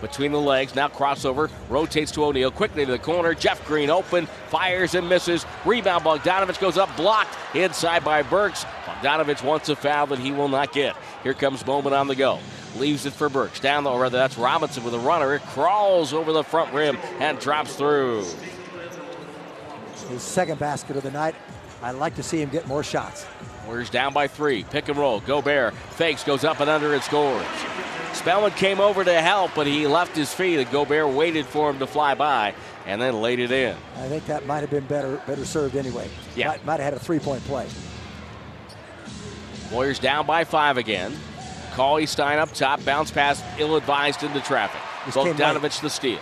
Speaker 1: Between the legs, now crossover, rotates to O'Neal, quickly to the corner. Jeff Green open, fires and misses. Rebound, Bogdanovic goes up, blocked inside by Burks. Bogdanovic wants a foul that he will not get. Here comes Bowman on the go. Leaves it for Burks. Down the, rather, that's Robinson with a runner. It crawls over the front rim and drops through.
Speaker 2: His second basket of the night. I'd like to see him get more shots.
Speaker 1: Warriors down by three. Pick and roll. Gobert fakes, goes up and under and scores. Spellman came over to help, but he left his feet, and Gobert waited for him to fly by and then laid it in.
Speaker 2: I think that might have been better better served anyway.
Speaker 1: Yeah.
Speaker 2: Might, might have had a three point play.
Speaker 1: Warriors down by five again. Cauley Stein up top, bounce pass, ill advised into traffic. Bogdanovic the steal.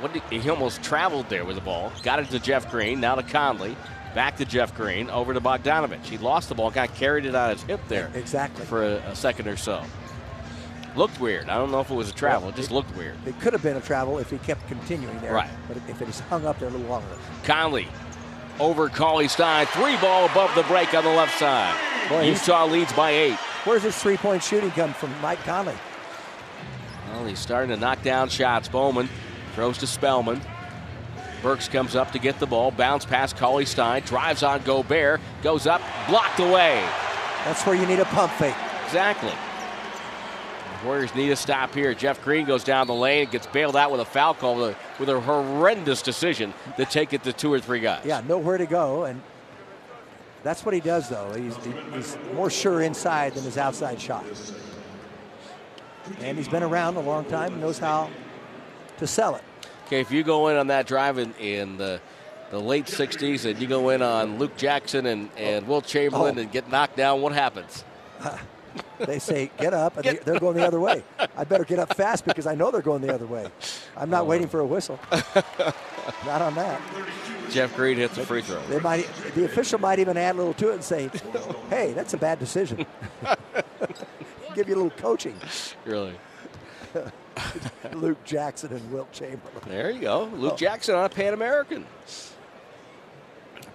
Speaker 1: What did, he almost traveled there with the ball. Got it to Jeff Green, now to Conley. Back to Jeff Green, over to Bogdanovic. He lost the ball, kind of carried it on his hip there
Speaker 2: Exactly.
Speaker 1: for a, a second or so. Looked weird. I don't know if it was a travel. It just looked weird.
Speaker 2: It could have been a travel if he kept continuing there.
Speaker 1: Right.
Speaker 2: But if it was hung up there a little longer.
Speaker 1: Conley over Cauley Stein. Three ball above the break on the left side.
Speaker 2: Boy,
Speaker 1: Utah leads by eight.
Speaker 2: Where's his three point shooting come from Mike Conley?
Speaker 1: Well, he's starting to knock down shots. Bowman throws to Spellman. Burks comes up to get the ball. Bounce past Cauley Stein. Drives on Gobert. Goes up. Blocked away.
Speaker 2: That's where you need a pump fake.
Speaker 1: Exactly. The Warriors need a stop here. Jeff Green goes down the lane, gets bailed out with a foul call with a, with a horrendous decision to take it to two or three guys.
Speaker 2: Yeah, nowhere to go, and that's what he does. Though he's, he's more sure inside than his outside shot, and he's been around a long time, and knows how to sell it.
Speaker 1: Okay, if you go in on that drive in, in the the late 60s and you go in on Luke Jackson and, and Wilt Chamberlain
Speaker 2: Oh.
Speaker 1: and get knocked down, what happens? *laughs*
Speaker 2: They say, get up, and they, they're going the other way. I better get up fast because I know they're going the other way. I'm not oh. waiting for a whistle. not on that.
Speaker 1: Jeff Green hits a free throw.
Speaker 2: They might, the official might even add a little to it and say, hey, that's a bad decision. *laughs* Give you a little coaching.
Speaker 1: Really. *laughs*
Speaker 2: Luke Jackson and Wilt Chamberlain.
Speaker 1: There you go. Luke
Speaker 2: Oh.
Speaker 1: Jackson on a Pan American.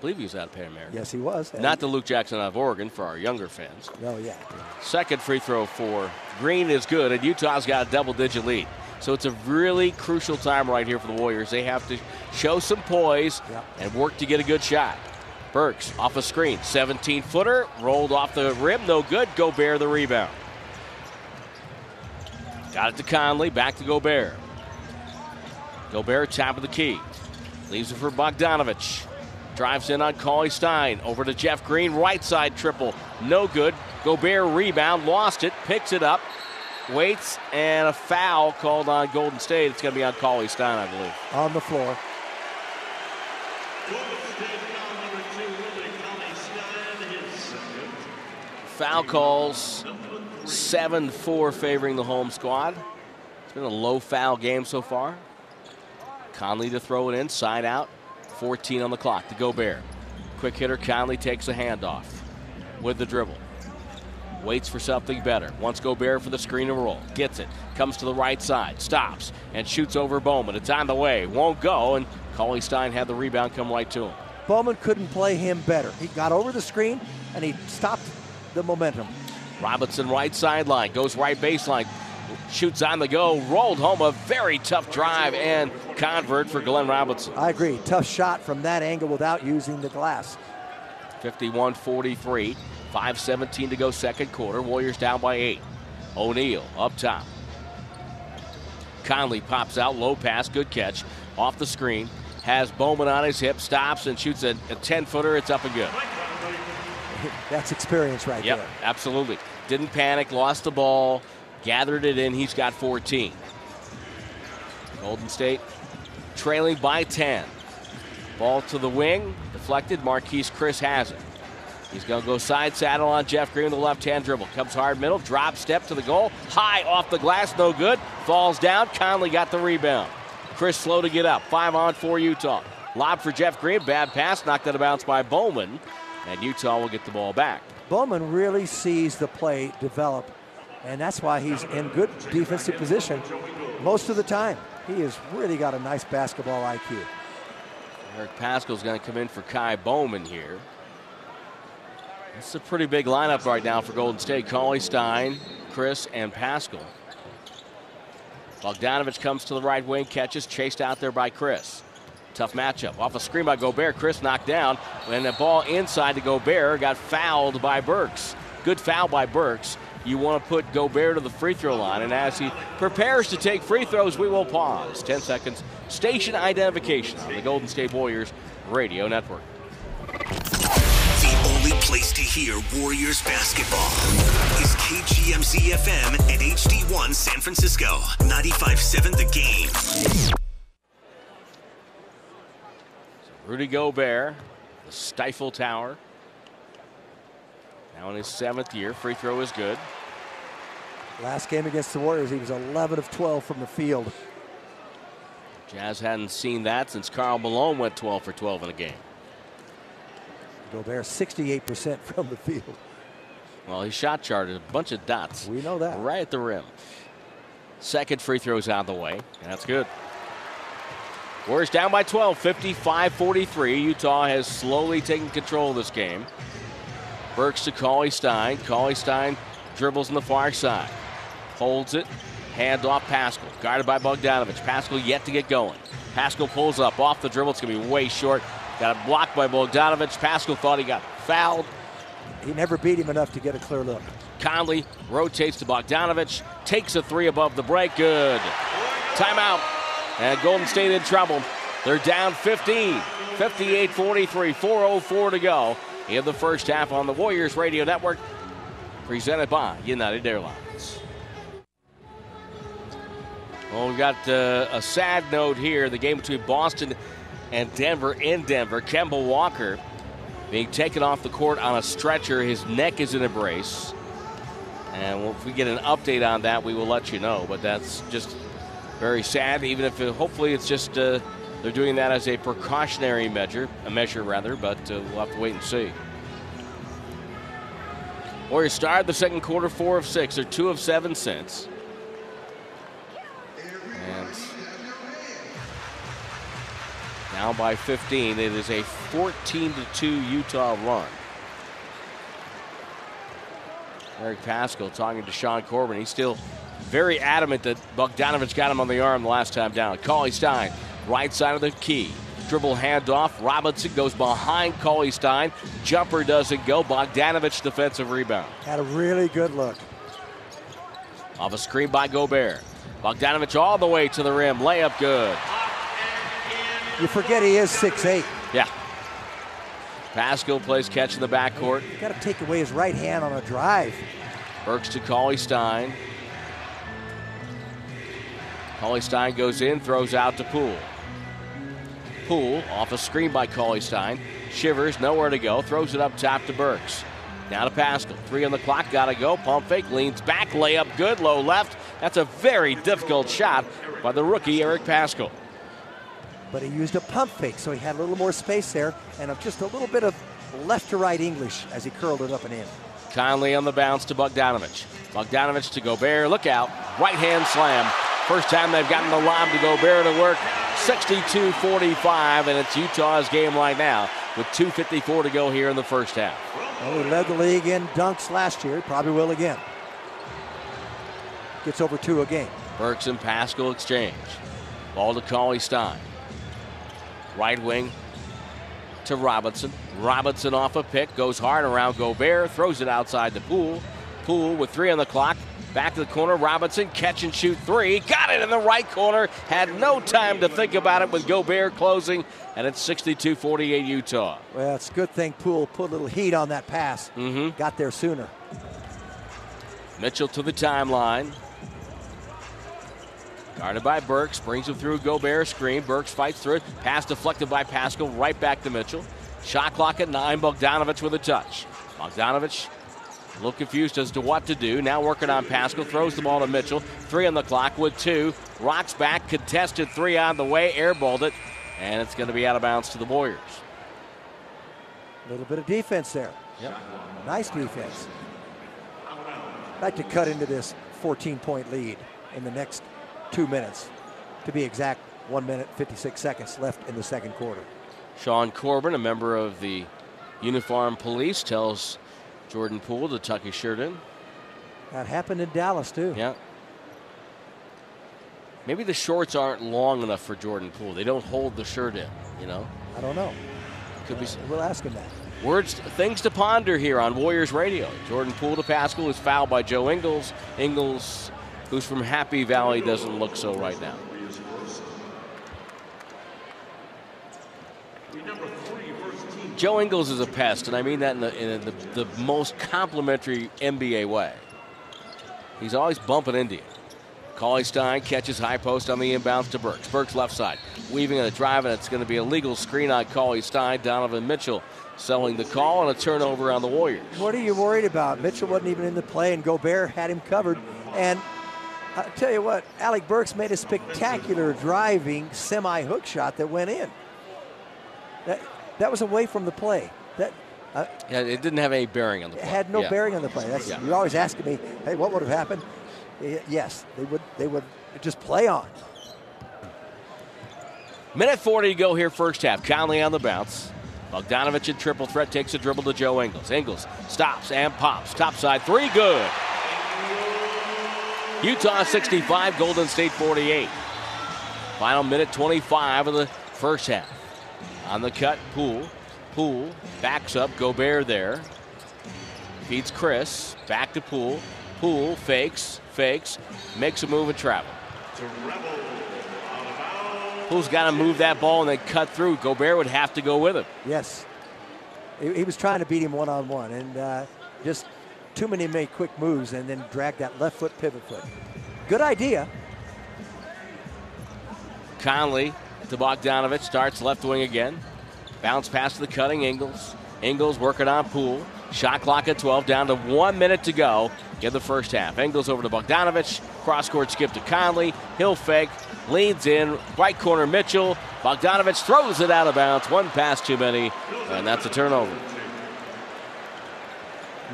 Speaker 1: I believe he was out of Pan American.
Speaker 2: Yes, he was.
Speaker 1: Not the Luke Jackson out of Oregon for our younger fans.
Speaker 2: Oh, yeah.
Speaker 1: Second free throw for Green is good, and Utah's got a double digit lead. So it's a really crucial time right here for the Warriors. They have to show some poise and work to get a good shot. Burks off a screen, 17 footer, rolled off the rim, no good. Gobert the rebound. Got it to Conley, back to Gobert. Gobert top of the key. Leaves it for Bogdanovic. Drives in on Cauley Stein. Over to Jeff Green. Right side triple. No good. Gobert rebound. Lost it. Picks it up. Waits. And a foul called on Golden State. It's going to be on Cauley Stein, I believe.
Speaker 2: On the floor.
Speaker 1: Foul calls. 7 4 favoring the home squad. It's been a low foul game so far. Conley to throw it in. Side out. 14 on the clock to Gobert. Quick hitter Conley takes a handoff with the dribble. Waits for something better. Wants Gobert for the screen and roll. Gets it. Comes to the right side. Stops and shoots over Bowman. It's on the way. Won't go. And Cauley Stein had the rebound come right to him.
Speaker 2: Bowman couldn't play him better. He got over the screen and he stopped the momentum.
Speaker 1: Robinson right sideline. Goes right baseline. Shoots on the go. Rolled home a very tough drive and convert for Glenn Robinson.
Speaker 2: I agree. Tough shot from that angle without using the glass.
Speaker 1: 51 43. 5.17 to go, second quarter. Warriors down by eight. O'Neal up top. Conley pops out, low pass, good catch. Off the screen. Has Bowman on his hip, stops and shoots a 10 footer. It's up and good. *laughs*
Speaker 2: That's experience right
Speaker 1: Yep,
Speaker 2: there.
Speaker 1: absolutely. Didn't panic, lost the ball, gathered it in. He's got 14. Golden State trailing by 10. Ball to the wing, deflected. Marquese Chriss has it. He's going to go side saddle on Jeff Green with the left hand dribble. Comes hard middle, drop step to the goal. High off the glass, no good. Falls down. Conley got the rebound. Chriss slow to get up. Five on for Utah. Lob for Jeff Green. Bad pass, knocked out of bounds by Bowman. And Utah will get the ball back.
Speaker 2: Bowman really sees the play develop, and that's why he's in good defensive position most of the time. He has really got a nice basketball IQ.
Speaker 1: Eric Paschall's going to come in for Ky Bowman here. It's a pretty big lineup right now for Golden State. Cauley Stein, Chriss, and Paschall. Bogdanovic comes to the right wing, catches, chased out there by Chriss. Tough matchup. Off a screen by Gobert. Chriss knocked down. And the ball inside to Gobert got fouled by Burks. Good foul by Burks. You want to put Gobert to the free throw line. And as he prepares to take free throws, we will pause. 10 seconds. Station identification on the Golden State Warriors Radio Network.
Speaker 7: The only place to hear Warriors basketball is KGMZ FM and HD1 San Francisco. 95.7 The Game.
Speaker 1: Rudy Gobert, the Stifle Tower. Now in his seventh year. Free throw is good.
Speaker 2: Last game against the Warriors, he was 11 of 12 from the field.
Speaker 1: Jazz hadn't seen that since Karl Malone went 12 for 12 in a game.
Speaker 2: Gobert 68% from the field.
Speaker 1: Well, he shot charted a bunch of dots.
Speaker 2: We know that.
Speaker 1: Right at the rim. Second free throw's out of the way. That's good. Warriors down by 12, 55 43. Utah has slowly taken control of this game. Burks to Cauley Stein. Cauley Stein dribbles on the far side. Holds it. Hand off Paschall. Guarded by Bogdanovic. Paschall yet to get going. Paschall pulls up off the dribble. It's going to be way short. Got it blocked by Bogdanovic. Paschall thought he got fouled.
Speaker 2: He never beat him enough to get a clear look.
Speaker 1: Conley rotates to Bogdanovic, takes a three above the break. Good. Timeout. And Golden State in trouble. They're down 15, 58 43, 4.04 to go in the first half on the Warriors Radio Network, presented by United Airlines. Well, we've got uh, a sad note here. The game between Boston and Denver in Denver. Kemba Walker being taken off the court on a stretcher. His neck is in a brace. And if we get an update on that, we will let you know. But that's just very sad, even if it, hopefully it's just uh, they're doing that as a precautionary measure, a measure rather, but uh, we'll have to wait and see. Warriors started the second quarter four of six. They're two of seven since. And now by 15, it is a 14 to 2 Utah run. Eric Paschall talking to Sean Corbin. He's still very adamant that Bogdanovic got him on the arm the last time down. Cauley Stein, right side of the key. Dribble handoff. Robinson goes behind Cauley Stein. Jumper doesn't go. Bogdanovic defensive rebound.
Speaker 2: Had a really good look.
Speaker 1: Off a screen by Gobert. Bogdanovic all the way to the rim. Layup good.
Speaker 2: You forget he is 6'8.
Speaker 1: Yeah. Paschall plays catch in the backcourt.
Speaker 2: Got to take away his right hand on a drive.
Speaker 1: Burks to Cauley Stein. Cauley Stein goes in, throws out to Poole. Poole off a screen by Cauley Stein. Shivers, nowhere to go, throws it up top to Burks. Now to Paschall. Three on the clock, gotta go. Pump fake, leans back, layup good, low left. That's a very difficult shot by the rookie Eric Paschall.
Speaker 2: But he used a pump fake, so he had a little more space there and just a little bit of left to right English as he curled it up and in.
Speaker 1: Conley on the bounce to Bogdanovic. Bogdanovic to Gobert. Look out. Right hand slam. First time they've gotten the lob to Gobert to work. 62 45, and it's Utah's game right now with 2.54 to go here in the first half.
Speaker 2: Well, he led the league in dunks last year. Probably will again. Gets over two a game.
Speaker 1: Burks and Paschall exchange. Ball to Cauley Stein. Right wing to Robinson. Robinson off a pick, goes hard around Gobert, throws it outside the Poole. Poole with three on the clock. Back to the corner. Robinson catch and shoot three. Got it in the right corner. Had no time to think about it with Gobert closing, and it's 62 48 Utah.
Speaker 2: Well, it's a good thing Poole put a little heat on that pass.
Speaker 1: Mm-hmm.
Speaker 2: Got there sooner.
Speaker 1: Mitchell to the timeline. Guarded by Burks, brings him through Gobert screen. Burks fights through it. Pass deflected by Paschall, right back to Mitchell. Shot clock at nine. Bogdanovic with a touch. Bogdanovic a little confused as to what to do. Now working on Paschall. Throws the ball to Mitchell. Three on the clock with two. Rocks back. Contested three on the way. Airballed it. And it's going to be out of bounds to the Warriors.
Speaker 2: A little bit of defense there.
Speaker 1: Yep.
Speaker 2: Nice defense. I'd like to cut into this 14 point lead in the next two minutes. To be exact, one minute, 56 seconds left in the second quarter.
Speaker 1: Sean Corbin, a member of the uniform police, tells Jordan Poole to tuck his shirt in.
Speaker 2: That happened in Dallas, too.
Speaker 1: Yeah. Maybe the shorts aren't long enough for Jordan Poole. They don't hold the shirt in, you know?
Speaker 2: I don't know.
Speaker 1: Could be.
Speaker 2: Uh, we'll ask him that.
Speaker 1: Words, things to ponder here on Warriors Radio. Jordan Poole to Paschall is fouled by Joe Ingles. Ingles, who's from Happy Valley, doesn't look so right now. Joe Ingles is a pest, and I mean that in the, in the, the most complimentary NBA way. He's always bumping into you. Cauley Stein catches high post on the inbounds to Burks. Burks left side, weaving and a drive, and it's going to be a legal screen on Cauley Stein. Donovan Mitchell selling the call and a turnover on the Warriors.
Speaker 2: What are you worried about? Mitchell wasn't even in the play, and Gobert had him covered. And I tell you what, Alec Burks made a spectacular driving semi hook shot that went in. That, that was away from the play. That
Speaker 1: uh, yeah, it didn't have any bearing on the play.
Speaker 2: It had no
Speaker 1: yeah.
Speaker 2: bearing on the play. That's, yeah. You're always asking me, hey, what would have happened? Yes, they would. They would just play on.
Speaker 1: Minute 40 to go here, first half. Conley on the bounce. Bogdanovic in triple threat takes a dribble to Joe Ingles. Ingles stops and pops. Top side three, good. Utah 65, Golden State 48. Final minute 25 of the first half. On the cut, Poole. Poole backs up. Gobert there. Feeds Chriss. Back to Poole. Poole fakes, fakes, makes a move and travel. Poole's got to move that ball and then cut through. Gobert would have to go with him.
Speaker 2: Yes. He, he was trying to beat him one on one and uh, just too many made quick moves and then drag that left foot pivot foot. Good idea.
Speaker 1: Conley to Bogdanovic. Starts left wing again. Bounce pass to the cutting Ingles. Ingles working on Poole. Shot clock at 12, down to one minute to go in the first half. Ingles over to Bogdanovic. Cross court skip to Conley. He'll fake. Leads in. Right corner Mitchell. Bogdanovic throws it out of bounds. One pass too many, and that's a turnover.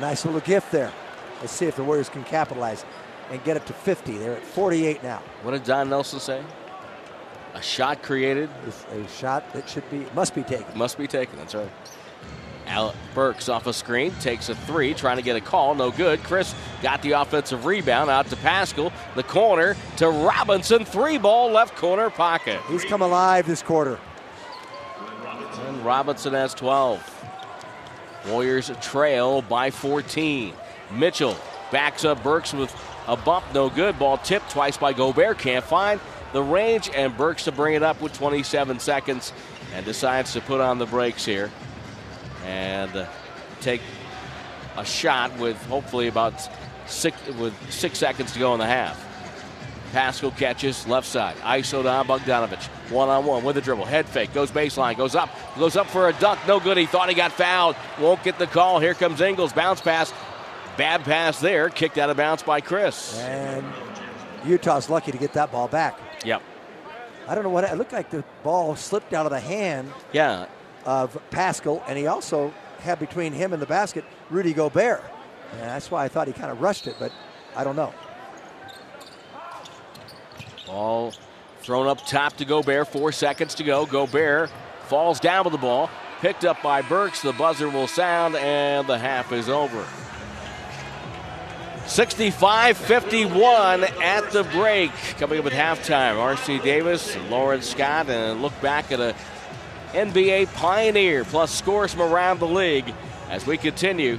Speaker 2: Nice little gift there. Let's see if the Warriors can capitalize and get it to 50. They're at 48 now.
Speaker 1: What did Don Nelson say? A shot created.
Speaker 2: It's a shot that should be must be taken.
Speaker 1: Must be taken. That's right. Al Burks off a screen takes a three, trying to get a call. No good. Chriss got the offensive rebound out to Paschall, The corner to Robinson. Three ball left corner pocket.
Speaker 2: He's come alive this quarter.
Speaker 1: And Robinson has 12. Warriors trail by 14. Mitchell backs up Burks with a bump, no good. Ball tipped twice by Gobert. Can't find the range, and Burks to bring it up with 27 seconds and decides to put on the brakes here and uh, take a shot with hopefully about six with six seconds to go in the half. Paschall catches left side. ISO down Bogdanovic. One on one with a dribble. Head fake. Goes baseline. Goes up. Goes up for a dunk. No good. He thought he got fouled. Won't get the call. Here comes Ingles. Bounce pass. Bad pass there. Kicked out of bounds by Chriss.
Speaker 2: And Utah's lucky to get that ball back.
Speaker 1: Yep.
Speaker 2: I don't know what it looked like the ball slipped out of the hand
Speaker 1: Yeah.
Speaker 2: of Paschall, and he also had between him and the basket Rudy Gobert. And that's why I thought he kind of rushed it, but I don't know.
Speaker 1: Ball thrown up top to Gobert. Four seconds to go. Gobert falls down with the ball. Picked up by Burks. The buzzer will sound, and the half is over. 65 51 at the break. Coming up at halftime, R.C. Davis Lawrence Scott, and look back at a NBA pioneer plus scores from around the league as we continue.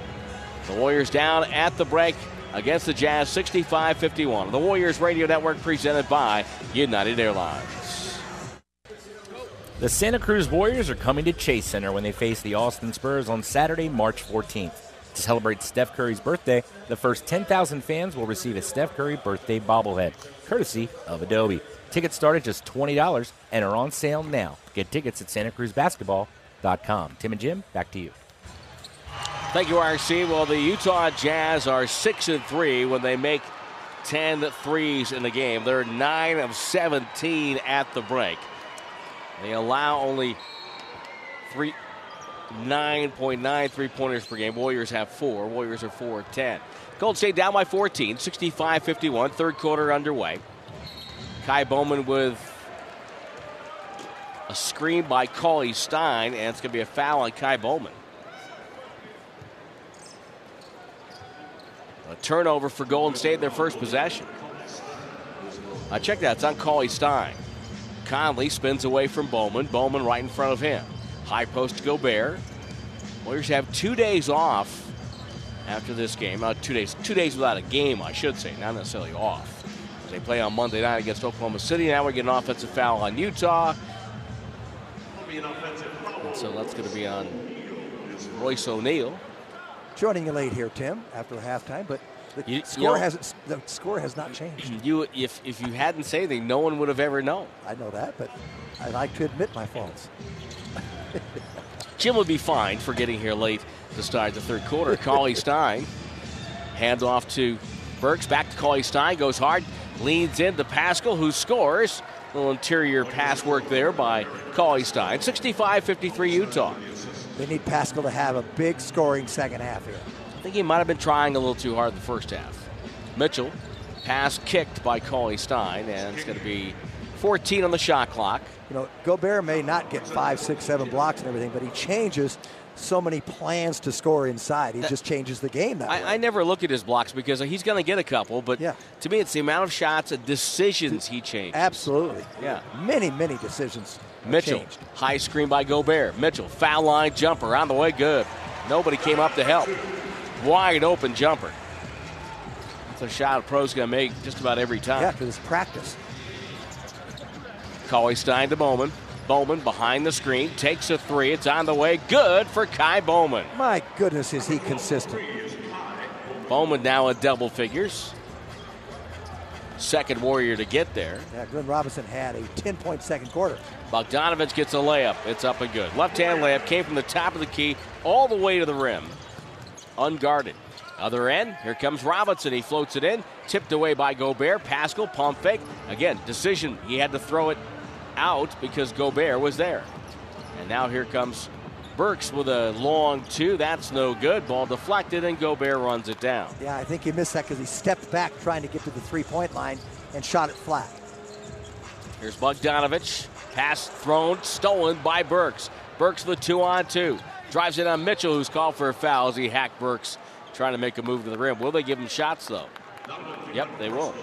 Speaker 1: The Warriors down at the break against the Jazz 65 51. The Warriors Radio Network presented by United Airlines.
Speaker 8: The Santa Cruz Warriors are coming to Chase Center when they face the Austin Spurs on Saturday, March 14th. To celebrate Steph Curry's birthday, the first 10,000 fans will receive a Steph Curry birthday bobblehead, courtesy of Adobe. Tickets start at just $20 and are on sale now. Get tickets at santacruzbasketball.com. Tim and Jim, back to you.
Speaker 1: Thank you, RC. Well, the Utah Jazz are 6 and 3 when they make 10 threes in the game. They're 9 of 17 at the break. They allow only three, 9.9 three pointers per game. Warriors have four. Warriors are 4 10. Gold State down by 14, 65 51. Third quarter underway. Ky Bowman with a screen by Cauley Stein, and it's going to be a foul on Ky Bowman. A turnover for Golden State, in their first possession. Uh, check that, it's on Cauley Stein. Conley spins away from Bowman. Bowman right in front of him. High post to Gobert. Warriors have two days off after this game. Uh, two days, two days without a game, I should say, not necessarily off. They play on Monday night against Oklahoma City. Now we're getting an offensive foul on Utah. So that's going to be on Royce O'Neal.
Speaker 2: Joining you late here, Tim, after halftime, but the
Speaker 1: You- you
Speaker 2: score
Speaker 1: know-
Speaker 2: hasn't the score has not changed. *clears throat*
Speaker 1: You, if if you hadn't said anything, no one would have ever known.
Speaker 2: I know that, but I like to admit my faults.
Speaker 1: Jim would be fine for getting here late to start the third quarter. Cauley *laughs* Stein hands off to Burks. Back to Cauley Stein. Goes hard. Leads into Paschall, who scores. A little interior pass work there by Cauley Stein. 65 53 Utah.
Speaker 2: They need Paschall to have a big scoring second half here.
Speaker 1: I think he might have been trying a little too hard in the first half. Mitchell, pass kicked by Cauley Stein, and it's going to be 14 on the shot clock.
Speaker 2: You know, Gobert may not get five, six, seven blocks and everything, but he changes so many plans to score inside. He just changes the game that way.
Speaker 1: I, I never look at his blocks because he's going to get a couple, but
Speaker 2: Yeah.
Speaker 1: to me, it's the amount of shots and decisions he changed.
Speaker 2: Absolutely.
Speaker 1: Yeah.
Speaker 2: Many, many decisions.
Speaker 1: Mitchell,
Speaker 2: changed.
Speaker 1: high screen by Gobert. Mitchell, foul line jumper on the way, good. Nobody came up to help. Wide open jumper. That's a shot a pro's going to make just about every time.
Speaker 2: Yeah, because it's practice.
Speaker 1: Cauley Stein to Bowman. Bowman behind the screen takes a three. It's on the way. Good for Ky Bowman.
Speaker 2: My goodness, is he consistent?
Speaker 1: Bowman now at double figures. second Warrior to get there.
Speaker 2: Yeah, Glenn Robinson had a 10 point second quarter.
Speaker 1: Bogdanovic gets a layup. It's up and good. Left hand layup came from the top of the key all the way to the rim. Unguarded. Other end, here comes Robinson. He floats it in, tipped away by Gobert. Paschall, pump fake. Again, decision. He had to throw it out because Gobert was there. And now here comes Burks with a long two. That's no good. Ball deflected, and Gobert runs it down.
Speaker 2: Yeah, I think he missed that because he stepped back trying to get to the three point line and shot it flat.
Speaker 1: Here's Bogdanovic. Pass thrown, stolen by Burks. Burks with a two on two. Drives it on Mitchell, who's called for a foul as he hacked Burks trying to make a move to the rim. Will they give him shots, though? Yep, they will.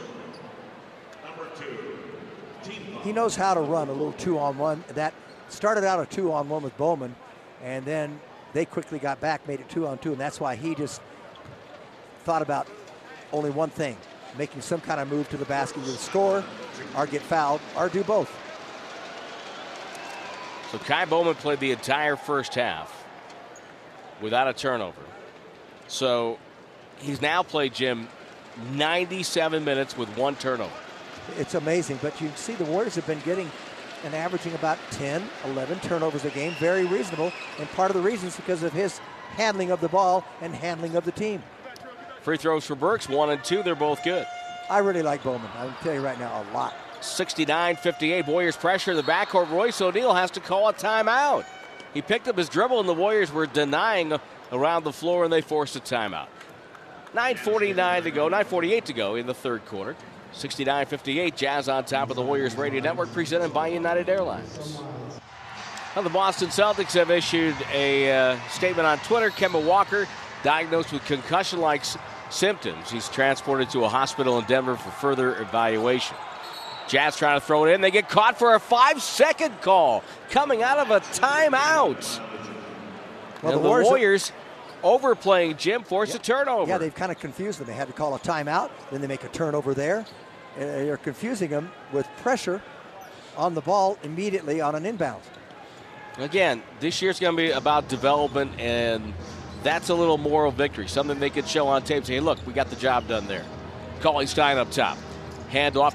Speaker 2: He knows how to run a little two on one. That started out a two on one with Bowman, and then they quickly got back, made it two on two, and that's why he just thought about only one thing making some kind of move to the basket a score, or get fouled, or do both.
Speaker 1: So Ky Bowman played the entire first half without a turnover. So he's now played Jim 97 minutes with one turnover.
Speaker 2: It's amazing, but you see the Warriors have been getting and averaging about 10, 11 turnovers a game. Very reasonable, and part of the reason is because of his handling of the ball and handling of the team.
Speaker 1: Free throws for Burks, one and two. They're both good.
Speaker 2: I really like Bowman. I can tell you right now, a lot.
Speaker 1: 69 58. Warriors pressure in the backcourt. Royce O'Neale has to call a timeout. He picked up his dribble, and the Warriors were denying around the floor, and they forced a timeout. 9.49 to go, 9.48 to go in the third quarter. 69 58. Jazz on top of the Warriors Radio Network, presented by United Airlines. Now, the Boston Celtics have issued a uh, statement on Twitter. Kemba Walker diagnosed with concussion like symptoms. He's transported to a hospital in Denver for further evaluation. Jazz trying to throw it in. They get caught for a five second call coming out of a timeout. Well, and the, Warriors, Warriors overplaying Jim force yeah, a turnover.
Speaker 2: Yeah, they've kind of confused them. They had to call a timeout, then they make a turnover there. Uh, they're confusing them with pressure on the ball immediately on an inbound.
Speaker 1: Again, this year's going to be about development, and that's a little moral victory. Something they could show on tape. Say, hey, look, we got the job done there. Cauley Stein up top. Hand off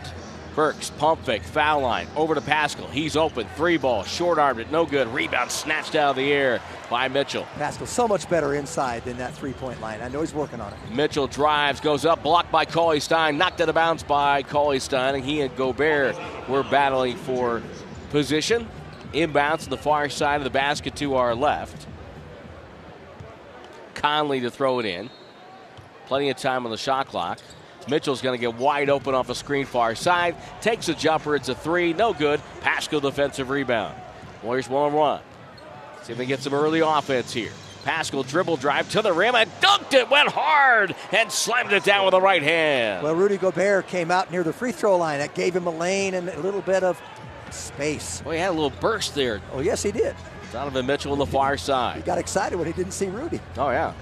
Speaker 1: Burks, pump fake, foul line, over to Paschall. He's open, three ball, short armed it, no good. Rebound snatched out of the air by Mitchell.
Speaker 2: Paschall so much better inside than that three point line. I know he's working on it.
Speaker 1: Mitchell drives, goes up, blocked by Cauley Stein, knocked out of bounds by Cauley Stein, and he and Gobert were battling for position. Inbounds to the far side of the basket to our left. Conley to throw it in. Plenty of time on the shot clock. Mitchell's going to get wide open off a screen far side. Takes a jumper. It's a three. No good. Paschall defensive rebound. Warriors one on one. See if they get some early offense here. Paschall dribble drive to the rim and dunked it. Went hard and slammed it down with the right hand.
Speaker 2: Well, Rudy Gobert came out near the free throw line. That gave him a lane and a little bit of space.
Speaker 1: Well, he had a little burst there.
Speaker 2: Oh, yes, he did.
Speaker 1: Donovan Mitchell on the far side.
Speaker 2: He got excited when he didn't see Rudy.
Speaker 1: Oh, yeah.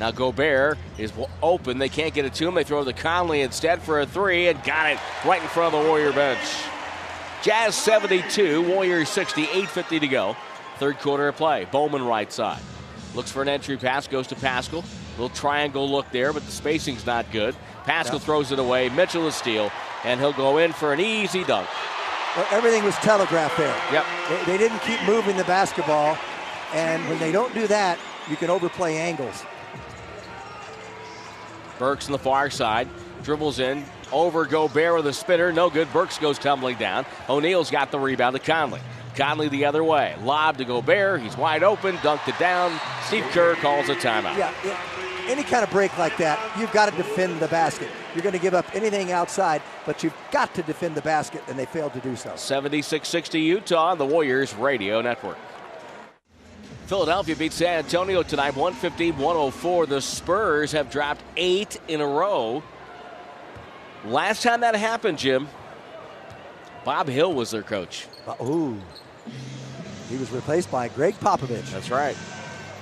Speaker 1: Now Gobert is open. They can't get it to him. They throw to Conley instead for a three and got it right in front of the Warrior bench. Jazz 72, Warriors 60, 8.50 to go. Third quarter of play. Bowman right side. Looks for an entry pass, goes to Paschall. Little triangle look there, but the spacing's not good. Paschall throws it away. Mitchell is steal, and he'll go in for an easy dunk.
Speaker 2: Well, everything was telegraphed there.
Speaker 1: Yep.
Speaker 2: They, they didn't keep moving the basketball, and when they don't do that, you can overplay angles.
Speaker 1: Burks on the far side. Dribbles in. Over Gobert with a spinner. No good. Burks goes tumbling down. O'Neal's got the rebound to Conley. Conley the other way. Lob to Gobert. He's wide open. Dunked it down. Steve Kerr calls a timeout.
Speaker 2: Yeah, yeah. Any kind of break like that, you've got to defend the basket. You're going to give up anything outside, but you've got to defend the basket, and they failed to do so.
Speaker 1: 76 60 Utah, the Warriors Radio Network. Philadelphia beats San Antonio tonight 115 104. The Spurs have dropped eight in a row. Last time that happened, Jim, Bob Hill was their coach.
Speaker 2: Uh, ooh. He was replaced by Gregg Popovich.
Speaker 1: That's right.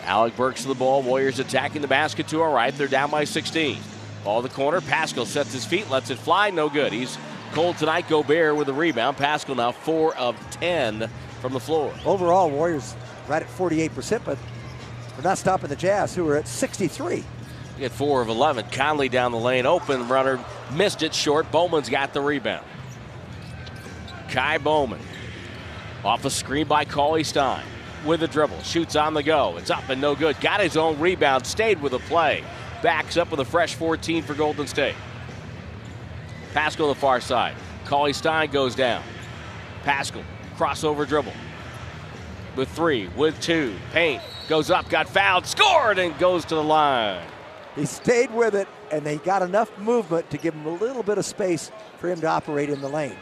Speaker 1: Alec Burks to the ball. Warriors attacking the basket to our right. They're down by 16. Ball the corner. Paschall sets his feet, lets it fly. No good. He's cold tonight. Gobert with a rebound. Paschall now 4 of 10 from the floor.
Speaker 2: Overall, Warriors right at 48%, but we're not stopping the Jazz, who are at 63.
Speaker 1: Get four of 11. Conley down the lane, open runner, Missed it short. Bowman's got the rebound. Ky Bowman off a screen by Cauley Stein with a dribble. Shoots on the go. It's up and no good. Got his own rebound. Stayed with a play. Backs up with a fresh 14 for Golden State. Paschall the far side. Cauley Stein goes down. Paschall crossover dribble with three, with two. Paint goes up, got fouled, scored, and goes to the line.
Speaker 2: He stayed with it, and they got enough movement to give him a little bit of space for him to operate in the lane.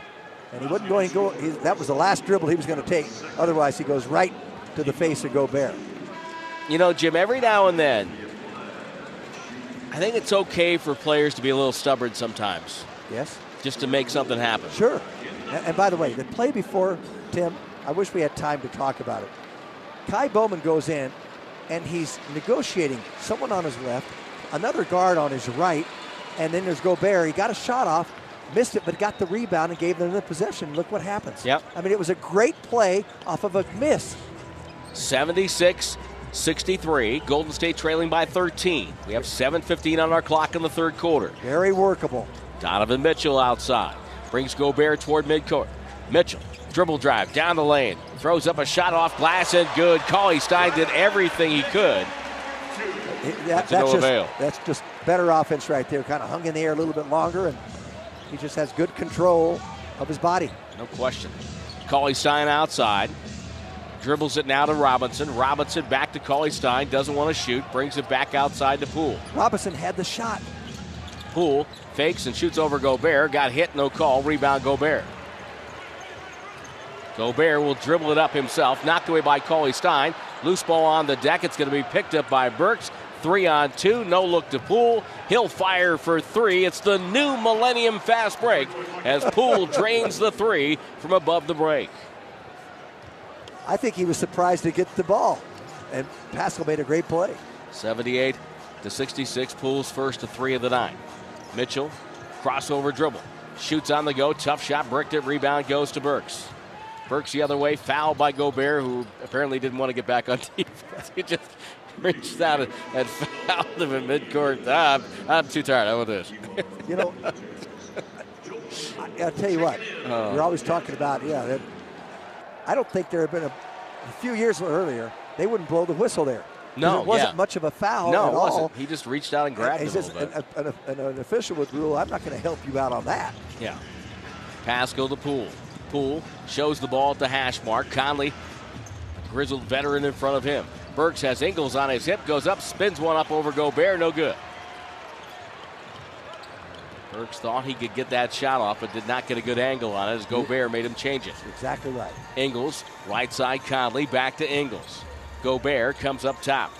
Speaker 2: And he wasn't going to go, he, that was the last dribble he was going to take. Otherwise, he goes right to the face of Gobert.
Speaker 1: You know, Jim, every now and then, I think it's okay for players to be a little stubborn sometimes.
Speaker 2: Yes?
Speaker 1: Just to make something happen.
Speaker 2: Sure. And, and by the way, the play before, Tim, I wish we had time to talk about it. Ky Bowman goes in, and he's negotiating someone on his left, another guard on his right, and then there's Gobert. He got a shot off, missed it, but got the rebound and gave them the possession. Look what happens.
Speaker 1: Yep.
Speaker 2: I mean, it was a great play off of a miss.
Speaker 1: 76 63. Golden State trailing by 13. We have 7.15 on our clock in the third quarter.
Speaker 2: Very workable.
Speaker 1: Donovan Mitchell outside. Brings Gobert toward midcourt. Mitchell, dribble drive down the lane. Throws up a shot off glass and good. Cauley Stein did everything he could.
Speaker 2: It- that-
Speaker 1: To no
Speaker 2: that's, just,
Speaker 1: avail.
Speaker 2: that's just better offense right there. Kind of hung in the air a little bit longer, and he just has good control of his body.
Speaker 1: No question. Cauley Stein outside. Dribbles it now to Robinson. Robinson back to Cauley Stein. Doesn't want to shoot. Brings it back outside to Poole.
Speaker 2: Robinson had the shot.
Speaker 1: Poole fakes and shoots over Gobert. Got hit, no call. Rebound Gobert. Gobert will dribble it up himself. Knocked away by Cauley Stein. Loose ball on the deck. It's going to be picked up by Burks. Three on two. No look to Poole. He'll fire for three. It's the new Millennium Fast Break as Poole *laughs* drains the three from above the break.
Speaker 2: I think he was surprised to get the ball, and Paschall made a great play.
Speaker 1: 78 to 66. Poole's first to three of the nine. Mitchell, crossover dribble. Shoots on the go. Tough shot. Bricked it. Rebound goes to Burks. Burks the other way. Foul by Gobert, who apparently didn't want to get back on *laughs* defense. he just *laughs* reached out and, and fouled him in midcourt. Ah, I'm, I'm too tired. I want this.
Speaker 2: You know, I, will tell you what.
Speaker 1: Oh.
Speaker 2: You're always talking about, yeah. That, I don't think there had been a, a few years earlier they wouldn't blow the whistle there.
Speaker 1: No,
Speaker 2: it wasn't
Speaker 1: yeah.
Speaker 2: much of a foul
Speaker 1: no,
Speaker 2: at
Speaker 1: it
Speaker 2: all.
Speaker 1: wasn't. He just reached out and grabbed
Speaker 2: And just
Speaker 1: bit.
Speaker 2: an, official would rule, I'm not going to help you out on that.
Speaker 1: Yeah. Paschall to Poole. Poole shows the ball at the hash mark. Conley, grizzled veteran in front of him. Burks has Ingles on his hip, goes up, spins one up over Gobert, no good. Burks thought he could get that shot off, but did not get a good angle on it as Gobert made him change it.
Speaker 2: Exactly right.
Speaker 1: Ingles, right side Conley, back to Ingles. Gobert comes up top.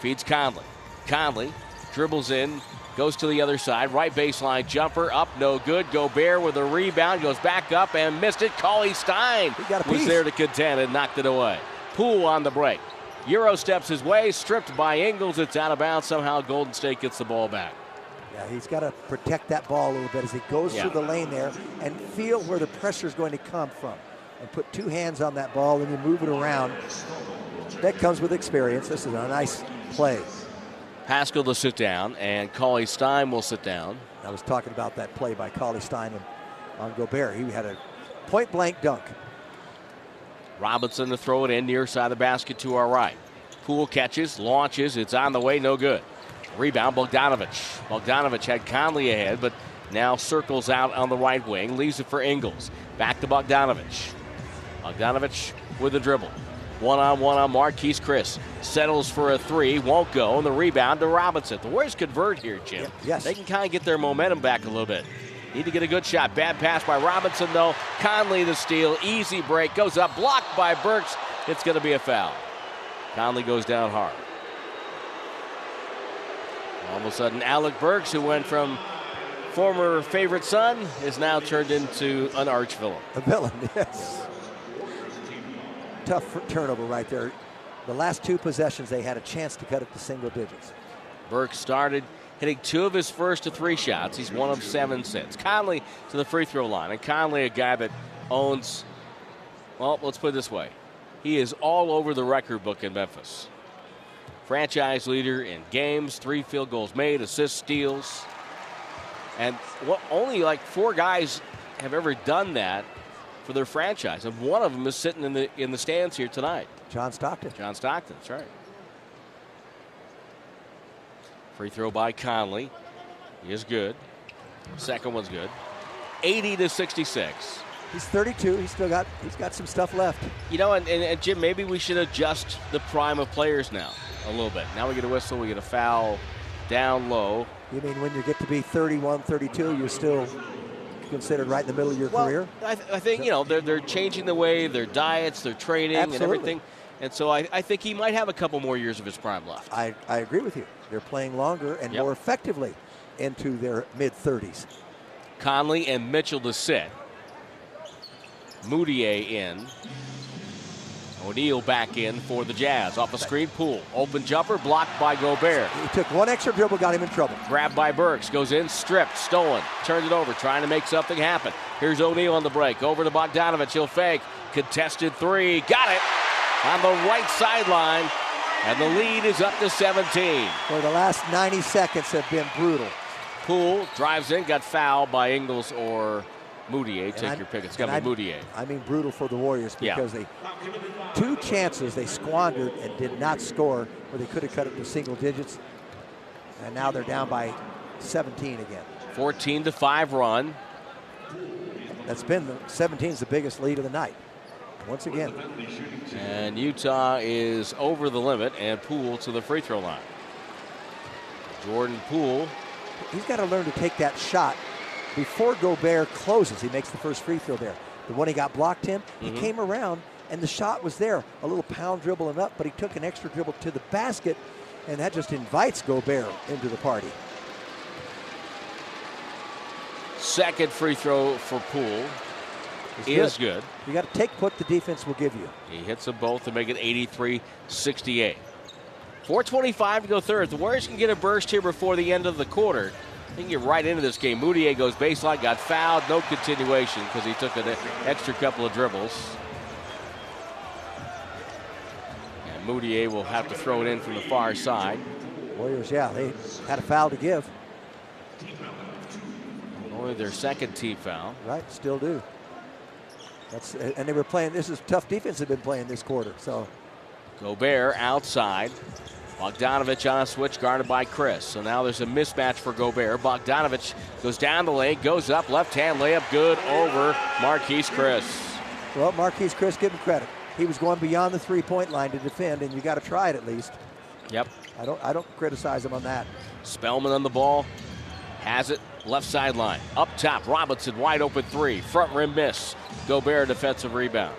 Speaker 1: Feeds Conley. Conley dribbles in, goes to the other side. Right baseline jumper, up, no good. Gobert with a rebound, goes back up and missed it. Cauley Stein was there to contend and knocked it away. Poole on the break. Euro steps his way, stripped by Ingles. It's out of bounds. Somehow Golden State gets the ball back.
Speaker 2: Yeah, he's got to protect that ball a little bit as he goes
Speaker 1: Yeah.
Speaker 2: through the lane there and feel where the pressure is going to come from. And put two hands on that ball and you move it around. That comes with experience. This is a nice play.
Speaker 1: Paschall to sit down, and Cauley Stein will sit down.
Speaker 2: I was talking about that play by Cauley Stein on Gobert. He had a point blank dunk.
Speaker 1: Robinson to throw it in near side of the basket to our right. Poole catches, launches, it's on the way, no good. Rebound, Bogdanovic. Bogdanovic had Conley ahead, but now circles out on the right wing, leaves it for Ingles. Back to Bogdanovic. Bogdanovic with the dribble. One on one on Marquese Chriss. Settles for a three, won't go, and the rebound to Robinson. The Warriors convert here, Jim.
Speaker 2: yes.
Speaker 1: They can kind of get their momentum back a little bit. Need to get a good shot. Bad pass by Robinson, though. Conley the steal. Easy break. Goes up. Blocked by Burks. It's going to be a foul. Conley goes down hard. All of a sudden, Alec Burks, who went from former favorite son, is now turned into an arch villain.
Speaker 2: A villain, *laughs* yes. Tough turnover right there. The last two possessions, they had a chance to cut it to single digits.
Speaker 1: Burke started hitting two of his first to three shots. He's one of seven since. Conley to the free throw line. And Conley, a guy that owns, well, let's put it this way he is all over the record book in Memphis. Franchise leader in games, three field goals made, assists, steals. And only like four guys have ever done that for their franchise, and one of them is sitting in the in the stands here tonight.
Speaker 2: John Stockton.
Speaker 1: John Stockton, that's right. Free throw by Conley. He is good. Second one's good. 80 to 66.
Speaker 2: He's 32. He's still got he's got some stuff left.
Speaker 1: You know, and, and, and Jim, maybe we should adjust the prime of players now a little bit. Now we get a whistle, we get a foul down low.
Speaker 2: You mean when you get to be 31, 32, you're still considered right in the middle of your
Speaker 1: Well,
Speaker 2: career?
Speaker 1: I, th- I think, you know, they're, they're changing the way, their diets, their training, and everything. And so I, I think he might have a couple more years of his prime left.
Speaker 2: I, I agree with you. They're playing longer and
Speaker 1: Yep.
Speaker 2: more effectively into their mid 30s.
Speaker 1: Conley and Mitchell to sit. Mudiay in. O'Neal back in for the Jazz. Off a screen, Poole. Open jumper, blocked by Gobert.
Speaker 2: He took one extra dribble, got him in trouble.
Speaker 1: Grabbed by Burks. Goes in, stripped, stolen. Turns it over, trying to make something happen. Here's O'Neal on the break. Over to Bogdanovic. He'll fake. Contested three. Got it on the right sideline. And the lead is up to 17.
Speaker 2: For the last 90 seconds have been brutal.
Speaker 1: Poole drives in, got fouled by Ingles or Mudiay. Take
Speaker 2: I-
Speaker 1: your pick. It's got to be
Speaker 2: I-
Speaker 1: Mudiay.
Speaker 2: I mean brutal for the Warriors
Speaker 1: Yeah.
Speaker 2: because they two chances they squandered and did not score where they could have cut it to single digits. And now they're down by 17 again.
Speaker 1: 14 to 5 run.
Speaker 2: That's been the 17 is the biggest lead of the night. Once again,
Speaker 1: And Utah is over the limit and Poole to the free throw line. Jordan Poole
Speaker 2: he's got to learn to take that shot before Gobert closes. He makes the first free throw there. The one he got blocked in, he
Speaker 1: Mhm.
Speaker 2: came around and the shot was there. A little pound dribbling up, but he took an extra dribble to the basket, and that just invites Gobert into the party.
Speaker 1: Second free throw for Poole
Speaker 2: It's
Speaker 1: is good.
Speaker 2: You got to take what the defense will give you.
Speaker 1: He hits them both to make it 83 68. 425 to go third. The Warriors can get a burst here before the end of the quarter. They can get right into this game. Mudiay goes baseline, got fouled, no continuation because he took an extra couple of dribbles. And Mudiay will have to throw it in from the far side.
Speaker 2: Warriors, yeah, they had a foul to give,
Speaker 1: Only their second team foul.
Speaker 2: right? Still do. That's and they were playing. This is tough defense. they've been playing this quarter. So
Speaker 1: Gobert outside. Bogdanovic on a switch guarded by Chriss. So now there's a mismatch for Gobert. Bogdanovic goes down the lane, goes up, left hand layup good over Marquese Chriss.
Speaker 2: Well, Marquese Chriss, give him credit. He was going beyond the three-point line to defend, and you got to try it at least.
Speaker 1: Yep.
Speaker 2: I don't. I don't criticize him on that.
Speaker 1: Spellman on the ball. Has it. Left sideline. Up top. Robinson wide open three. Front rim miss. Gobert defensive rebound.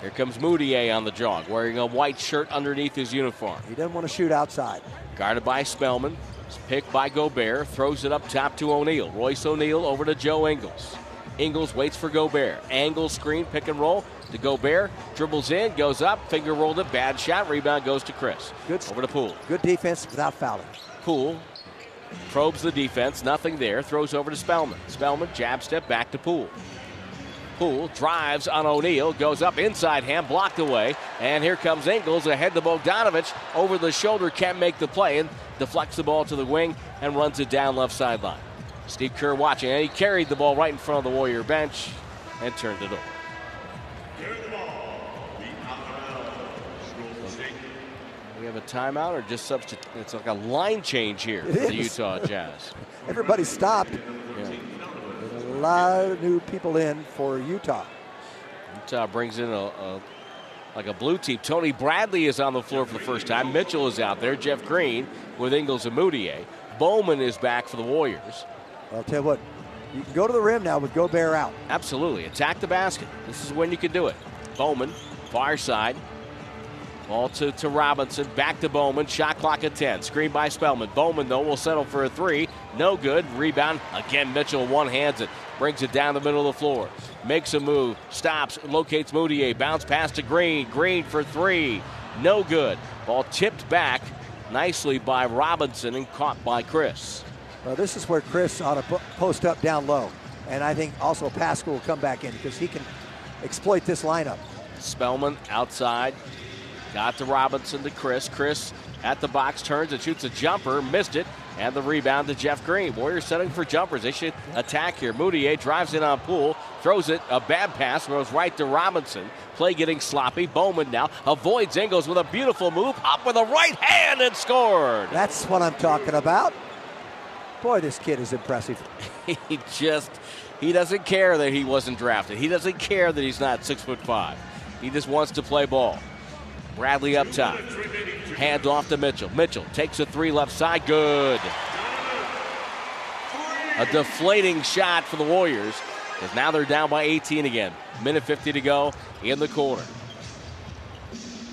Speaker 1: Here comes Mudiay on the jog, wearing a white shirt underneath his uniform.
Speaker 2: He doesn't want to shoot outside.
Speaker 1: Guarded by Spellman. It's picked by Gobert. Throws it up top to O'Neal. Royce O'Neal over to Joe Ingles. Ingles waits for Gobert. Angle screen, pick and roll to Gobert. Dribbles in, goes up, finger rolled it. Bad shot. Rebound goes to Chriss.
Speaker 2: Good.
Speaker 1: Over to Poole.
Speaker 2: Good defense without fouling.
Speaker 1: Poole probes the defense. Nothing there. Throws over to Spellman. Spellman jab step back to Poole. Poole drives on O'Neal, goes up inside hand, blocked away, and here comes Ingles ahead to Bogdanovic over the shoulder, can't make the play, and deflects the ball to the wing and runs it down left sideline. Steve Kerr watching, and he carried the ball right in front of the Warrior bench and turned it over. We have a timeout or just substitute? It's like a line change here
Speaker 2: It
Speaker 1: for the. Utah Jazz. *laughs*
Speaker 2: Everybody stopped.
Speaker 1: Yeah.
Speaker 2: There's a lot of new people in for Utah.
Speaker 1: Utah brings in a, a like a blue team. Tony Bradley is on the floor for the first time. Mitchell is out there. Jeff Green with Ingles and Mudiay. Bowman is back for the Warriors.
Speaker 2: I'll tell you what, you can go to the rim now with Gobert out.
Speaker 1: Absolutely. Attack the basket. This is when you can do it. Bowman, far side. Ball to, to Robinson. Back to Bowman. Shot clock at 10. Screen by Spellman. Bowman, though, will settle for a three. No good. Rebound. Again, Mitchell one hands it. Brings it down the middle of the floor. Makes a move. Stops. Locates Mudiay. Bounce pass to Green. Green for three. No good. Ball tipped back nicely by Robinson and caught by Chriss.
Speaker 2: Well, this is where Chriss ought to post up down low. And I think also Paschall will come back in because he can exploit this lineup.
Speaker 1: Spellman outside. Got to Robinson to Chriss. Chriss at the box, turns and shoots a jumper, missed it, and the rebound to Jeff Green. Warriors setting for jumpers. They should attack here. Mudiay drives in on Poole, throws it, a bad pass, goes right to Robinson. Play getting sloppy. Bowman now avoids Ingles with a beautiful move, up with a right hand and scored.
Speaker 2: That's what I'm talking about. Boy, this kid is impressive. *laughs*
Speaker 1: he just he doesn't care that he wasn't drafted. He doesn't care that he's not six foot five. He just wants to play ball. Bradley up top. Hand off to Mitchell. Mitchell takes a three left side. Good. A deflating shot for the Warriors. Because now they're down by 18 again. Minute 50 to go in the quarter.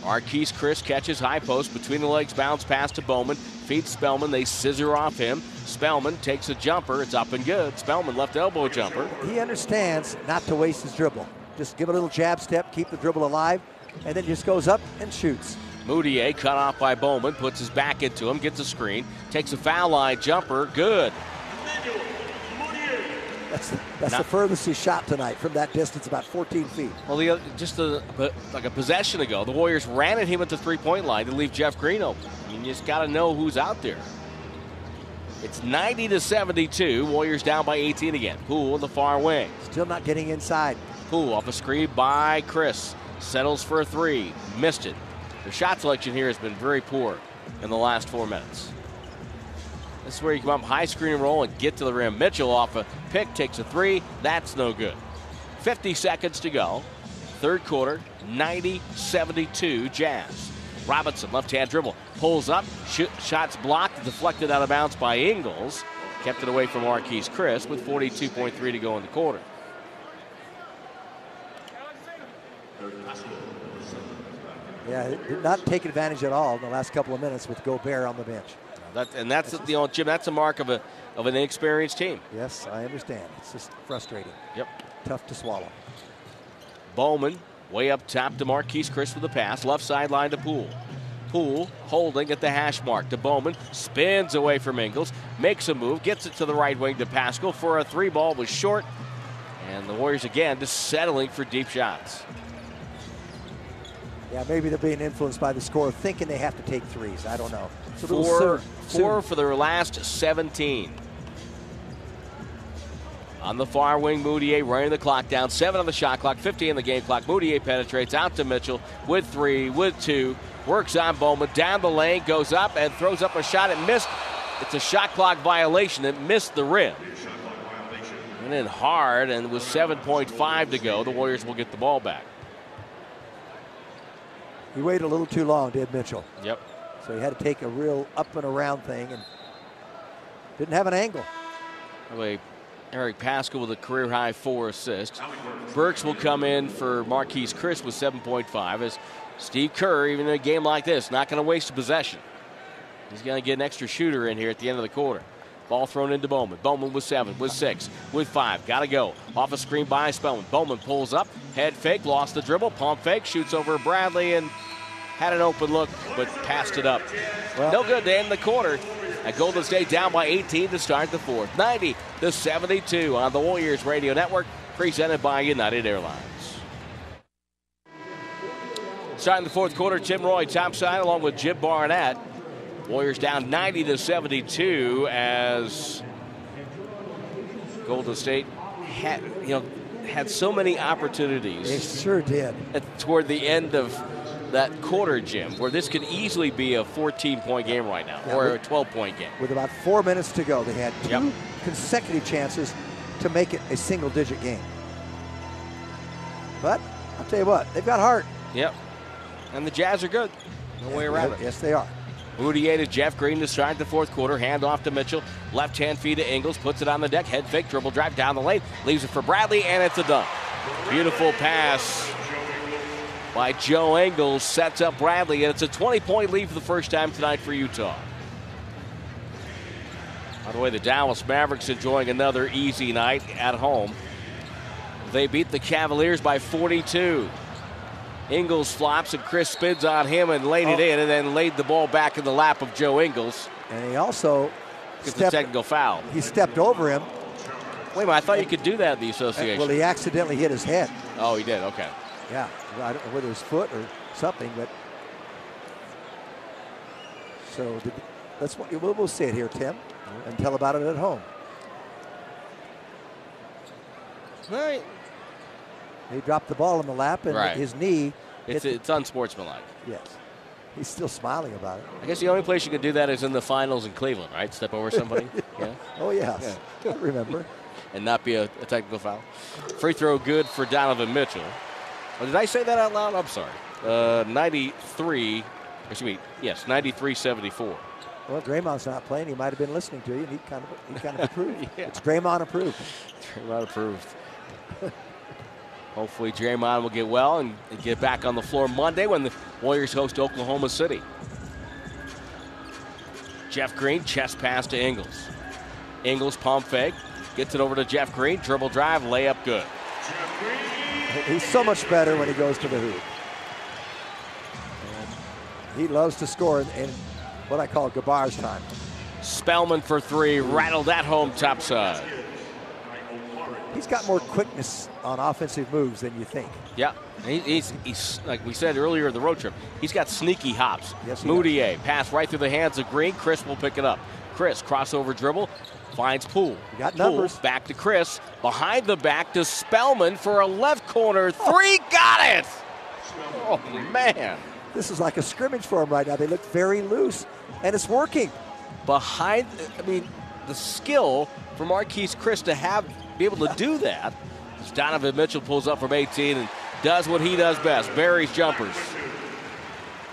Speaker 1: Marquese Chriss catches high post between the legs, bounce pass to Bowman, feeds Spellman. They scissor off him. Spellman takes a jumper. It's up and good. Spellman left elbow jumper.
Speaker 2: He understands not to waste his dribble. Just give a little jab step, keep the dribble alive, and then just goes up and shoots.
Speaker 1: Mudiay cut off by Bowman, puts his back into him, gets a screen, takes a foul line jumper. Good.
Speaker 2: That's, the, that's the furthest he shot tonight from that distance, about 14 feet.
Speaker 1: Well, the, just a, like a possession ago, the Warriors ran at him at the three point line to leave Jeff Green open. I mean, you just got to know who's out there. It's 90 to 72. Warriors down by 18 again. Poole in the far wing.
Speaker 2: Still not getting inside.
Speaker 1: Poole off a screen by Chriss. Settles for a three. Missed it. The shot selection here has been very poor in the last four minutes. This is where you come up high screen and roll and get to the rim. Mitchell off a pick takes a three. That's no good. 50 seconds to go. Third quarter, 90 72 Jazz. Robinson, left hand dribble, pulls up, shots blocked, deflected out of bounds by Ingles. Kept it away from Marquese Chriss with 42.3 to go in the quarter.
Speaker 2: Yeah, not take advantage at all in the last couple of minutes with Gobert on the bench.
Speaker 1: That, and that's, that's the you know, Jim. That's a mark of a of an inexperienced team.
Speaker 2: Yes, I understand. It's just frustrating.
Speaker 1: Yep.
Speaker 2: Tough to swallow.
Speaker 1: Bowman way up top to Marquese Chriss with the pass, left sideline to Poole. Poole holding at the hash mark to Bowman, spins away from Ingles, makes a move, gets it to the right wing to Paschall for a three ball was short, and the Warriors again just settling for deep shots.
Speaker 2: Yeah, maybe they're being influenced by the score, thinking they have to take threes. I don't know.
Speaker 1: Four, four for their last 17. On the far wing, Mudiay running the clock down. Seven on the shot clock, 50 on the game clock. Mudiay penetrates out to Mitchell with three, with two. Works on Bowman down the lane, goes up and throws up a shot. It missed. It's a shot clock violation. It missed the rim. Went in hard, and with 7.5 to go, the Warriors will get the ball back.
Speaker 2: He waited a little too long, did Mitchell?
Speaker 1: Yep.
Speaker 2: So he had to take a real up and around thing and didn't have an angle.
Speaker 1: Eric Paschall with a career high four assists. Burks will come in for Marquese Chriss with 7.5 as Steve Kerr, even in a game like this, not going to waste a possession. He's going to get an extra shooter in here at the end of the quarter. Ball thrown into Bowman. Bowman with seven, with six, with five. Got to go. Off a screen by Spellman. Bowman pulls up, head fake, lost the dribble, pump fake, shoots over Bradley and had an open look, but passed it up. Well, no good to end the quarter. At Golden State down by 18 to start the fourth. 90 to 72 on the Warriors Radio Network, presented by United Airlines. Starting the fourth quarter, Tim Roye topside along with Jim Barnett. Warriors down 90 to 72 as Golden State had you know had so many opportunities.
Speaker 2: They sure did.
Speaker 1: At, toward the end of that quarter, Jim, where this could easily be a 14 point game right now yeah, or with, a 12 point game.
Speaker 2: With about four minutes to go, they had two yep. consecutive chances to make it a single digit game. But I'll tell you what, they've got heart.
Speaker 1: Yep. And the Jazz are good. No way around it.
Speaker 2: Yes, they are.
Speaker 1: Mudiay to Jeff Green to start the fourth quarter. Hand off to Mitchell. Left hand feed to Ingles. Puts it on the deck. Head fake. Dribble drive down the lane. Leaves it for Bradley, and it's a dunk. Beautiful pass by Joe Ingles. Sets up Bradley, and it's a 20 point lead for the first time tonight for Utah. By the way, the Dallas Mavericks enjoying another easy night at home. They beat the Cavaliers by 42. Ingles flops and Chriss spins on him and laid oh. it in and then laid the ball back in the lap of Joe Ingles.
Speaker 2: And he also
Speaker 1: gets stepped, a technical foul.
Speaker 2: He stepped over him.
Speaker 1: Wait a minute, I thought you could do that in the association.
Speaker 2: Well, he accidentally hit his head.
Speaker 1: Oh, he did, okay.
Speaker 2: Yeah, I don't know whether his foot or something, but. So did, let's we'll, we'll see it here, Tim, and tell about it at home.
Speaker 1: Right.
Speaker 2: He dropped the ball in the lap, and
Speaker 1: Right.
Speaker 2: his knee.
Speaker 1: It's, it's unsportsmanlike.
Speaker 2: yes. He's still smiling about it.
Speaker 1: I guess the only place you could do that is in the finals in Cleveland, right? Step over somebody. *laughs* yeah.
Speaker 2: Oh yes, I remember. *laughs*
Speaker 1: and not be a, a technical foul. Free throw good for Donovan Mitchell. Oh, did I say that out loud? I'm sorry. Uh, 93, excuse me, yes, 93 74.
Speaker 2: Well, Draymond's not playing. He might have been listening to you, and he kind of he kind of *laughs* approved.
Speaker 1: Yeah.
Speaker 2: It's Draymond approved.
Speaker 1: Draymond approved. Hopefully, Draymond will get well and, get back on the floor Monday when the Warriors host Oklahoma City. Jeff Green, chest pass to Ingles. Ingles pump fake, gets it over to Jeff Green, dribble drive, layup good.
Speaker 2: He's so much better when he goes to the hoop. And he loves to score in, what I call Gabar's time.
Speaker 1: Spellman for three, rattled that home top side.
Speaker 2: He's got more quickness on offensive moves than you think.
Speaker 1: Yeah, he, he's, he's like we said earlier in the road trip. He's got sneaky hops.
Speaker 2: Yes, he
Speaker 1: Mudiay pass right through the hands of Green. Chriss will pick it up. Chriss crossover dribble finds Poole.
Speaker 2: You got
Speaker 1: Poole
Speaker 2: numbers.
Speaker 1: back to Chriss behind the back to Spellman for a left corner oh. three. Got it. Oh man,
Speaker 2: This is like a scrimmage for him right now. They look very loose, and it's working.
Speaker 1: behind. I mean, the skill for Marquese Chriss to have be able to do that. As Donovan Mitchell pulls up from 18 and does what he does best: buries jumpers.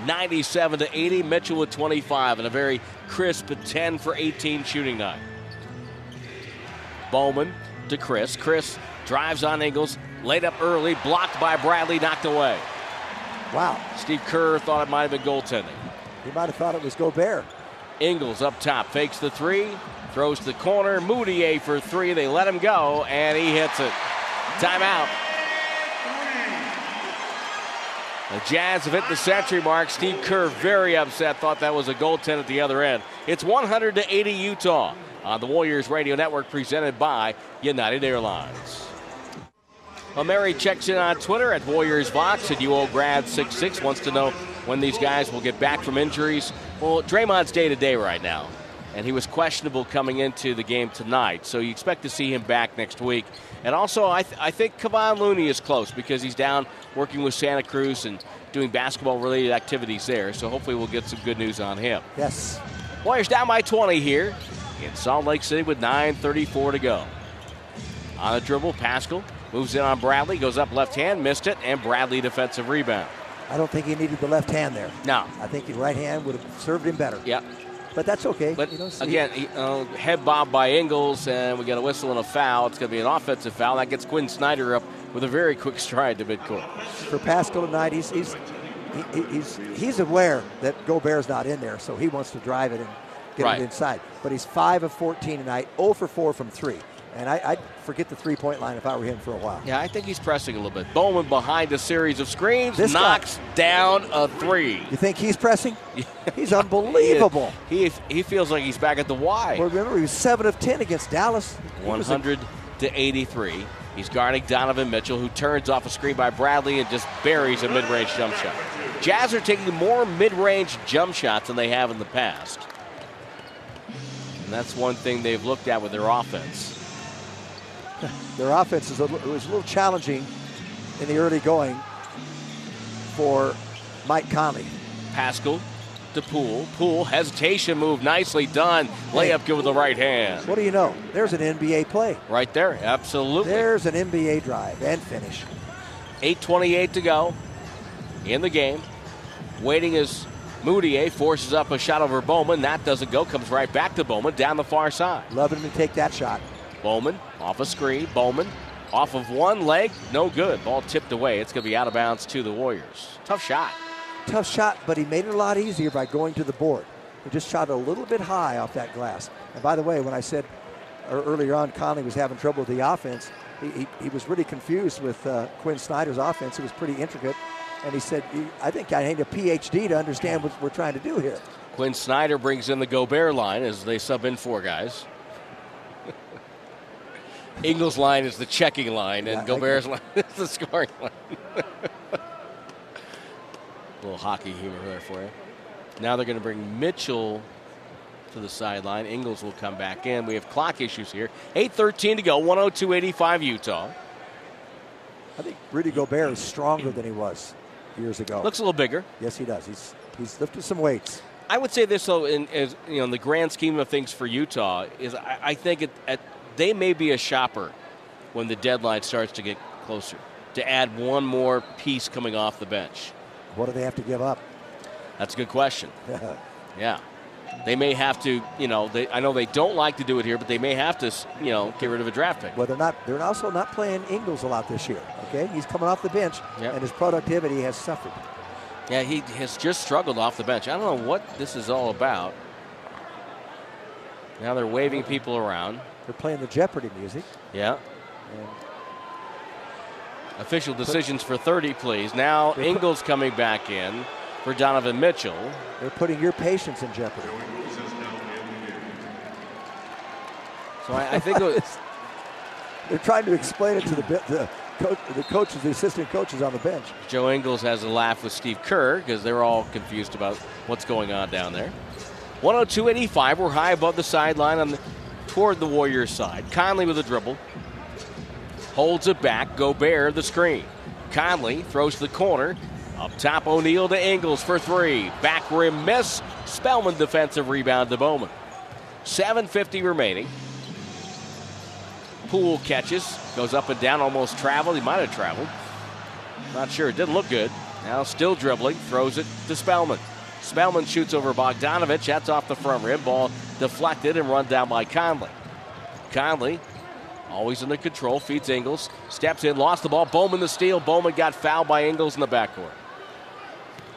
Speaker 1: 97 to 80. Mitchell with 25 and a very crisp 10 for 18 shooting night. Bowman to Chriss. Chriss drives on Ingles, laid up early, blocked by Bradley, knocked away.
Speaker 2: Wow.
Speaker 1: Steve Kerr thought it might have been goaltending.
Speaker 2: He might have thought it was Gobert.
Speaker 1: Ingles up top, fakes the three, throws to the corner. Mudiay for three. They let him go, and he hits it. Timeout. The Jazz have hit the century mark. Steve Kerr very upset. Thought that was a goaltend at the other end. It's 100 to 80 Utah on the Warriors Radio Network, presented by United Airlines. Well, Mary checks in on Twitter at Warriors Vox and UOGrad66 wants to know when these guys will get back from injuries. Well, Draymond's day to day right now, and he was questionable coming into the game tonight, so you expect to see him back next week. And also, I, th- I think Kevon Looney is close because he's down working with Santa Cruz and doing basketball related activities there, so hopefully we'll get some good news on him.
Speaker 2: Yes.
Speaker 1: Warriors down by 20 here in Salt Lake City with 9.34 to go. On the dribble, Paschall moves in on Bradley, goes up left hand, missed it, and Bradley defensive rebound.
Speaker 2: I don't think he needed the left hand there.
Speaker 1: No.
Speaker 2: I think the right hand would have served him better.
Speaker 1: Yeah.
Speaker 2: But that's okay.
Speaker 1: But
Speaker 2: You know,
Speaker 1: again, he, uh, head bob by Ingles, and we got a whistle and a foul. It's going to be an offensive foul. That gets Quin Snyder up with a very quick stride to midcourt.
Speaker 2: for Paschall tonight, he's he's he, he's he's aware that Gobert's not in there, so he wants to drive it and get
Speaker 1: Right.
Speaker 2: it inside. But he's five of 14 tonight, 0 for 4 from three, and I, I'd forget the three-point line if I were him for a while.
Speaker 1: Yeah, I think he's pressing a little bit. Bowman behind a series of screens
Speaker 2: This guy-
Speaker 1: knocks down a three.
Speaker 2: You think he's pressing? *laughs* He's unbelievable.
Speaker 1: He, he feels like he's back at the Y.
Speaker 2: Well, remember he was seven of 10 against Dallas. He was a-
Speaker 1: 100 to 83. He's guarding Donovan Mitchell, who turns off a screen by Bradley and just buries a mid range jump shot. Jazz are taking more mid range jump shots than they have in the past. And that's one thing they've looked at with their offense.
Speaker 2: Their offense is a, it was a little challenging in the early going for Mike Conley.
Speaker 1: Paschall to Poole. Poole, hesitation move, nicely done. Layup good with the right hand.
Speaker 2: What do you know? There's an NBA play.
Speaker 1: Right there, absolutely.
Speaker 2: There's an NBA drive and finish.
Speaker 1: 8.28 to go in the game. Waiting as Mudiay forces up a shot over Bowman. That doesn't go. Comes right back to Bowman down the far side.
Speaker 2: Loving him to take that shot.
Speaker 1: Bowman off a screen. Bowman off of one leg. No good. Ball tipped away. It's going to be out of bounds to the Warriors. Tough shot.
Speaker 2: Tough shot, but he made it a lot easier by going to the board. He just shot a little bit high off that glass. And by the way, when I said uh, earlier on Conley was having trouble with the offense, he, he, he was really confused with uh, Quin Snyder's offense. It was pretty intricate. And he said, I think I need a PhD to understand what we're trying to do here.
Speaker 1: Quin Snyder brings in the Gobert line as they sub in four guys. Ingles line is the checking line,
Speaker 2: Yeah,
Speaker 1: and Gobert's line *laughs* is the scoring line. A *laughs* little hockey humor there for you. Now they're going to bring Mitchell to the sideline. Ingles will come back in. We have clock issues here. 8.13 to go, 102 85 Utah.
Speaker 2: I think Rudy Gobert is stronger than he was years ago.
Speaker 1: Looks a little bigger.
Speaker 2: Yes, he does. He's he's lifted some weights.
Speaker 1: I would say this though, in as you know, in the grand scheme of things for Utah, is I, I think it, at, they may be a shopper when the deadline starts to get closer to add one more piece coming off the bench.
Speaker 2: What do they have to give up?
Speaker 1: That's a good question. *laughs* yeah. They may have to, you know, they, I know they don't like to do it here, but they may have to, you know, get rid of a draft pick.
Speaker 2: Well, they're not. They're also not playing Ingles a lot this year. Okay, he's coming off the bench,
Speaker 1: Yep.
Speaker 2: and his productivity has suffered.
Speaker 1: Yeah, he has just struggled off the bench. I don't know what this is all about. Now they're waving people around.
Speaker 2: They're playing the Jeopardy music.
Speaker 1: Yeah.
Speaker 2: And
Speaker 1: Official decisions for 30, please. Now Ingles coming back in for Donovan Mitchell.
Speaker 2: they're putting your patience in jeopardy.
Speaker 1: So I, I think it was, *laughs*
Speaker 2: They're trying to explain it to the the coach, the coaches, the assistant coaches on the bench.
Speaker 1: Joe Ingles has a laugh with Steve Kerr because they're all confused about what's going on down there. 102.85. We're high above the sideline on the, toward the Warriors side. Conley with a dribble. Holds it back. Gobert the screen. Conley throws to the corner. Up top, O'Neal to Ingles for three. Back rim miss. Spellman defensive rebound to Bowman. 7.50 remaining. Poole catches, goes up and down, almost traveled. He might have traveled. Not sure. It didn't look good. Now still dribbling, throws it to Spellman. Spellman shoots over Bogdanovic. That's off the front rim. Ball deflected and run down by Conley. Conley, always under control, feeds Ingles. Steps in, lost the ball. Bowman the steal. Bowman got fouled by Ingles in the backcourt.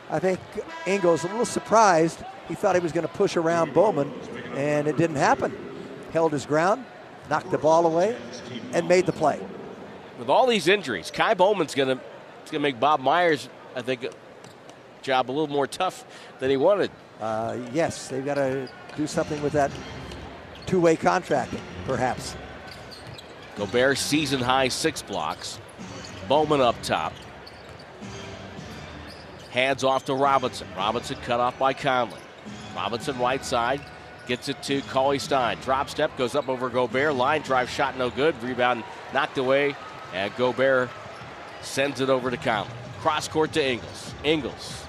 Speaker 2: I think Ingles a little surprised. He thought he was going to push around Bowman, and it didn't happen. Held his ground, knocked the ball away, and made the play.
Speaker 1: With all these injuries, Ky Bowman's going to make Bob Myers, I think, job a little more tough than he wanted.
Speaker 2: Uh, yes, they've got to do something with that two-way contract, perhaps.
Speaker 1: Gobert season high six blocks. Bowman up top. Hands off to Robinson. Robinson cut off by Conley. Robinson right side. Gets it to Cauley Stein. Drop step goes up over Gobert. Line drive shot no good. Rebound knocked away. And Gobert sends it over to Conley. Cross court to Ingles. Ingles.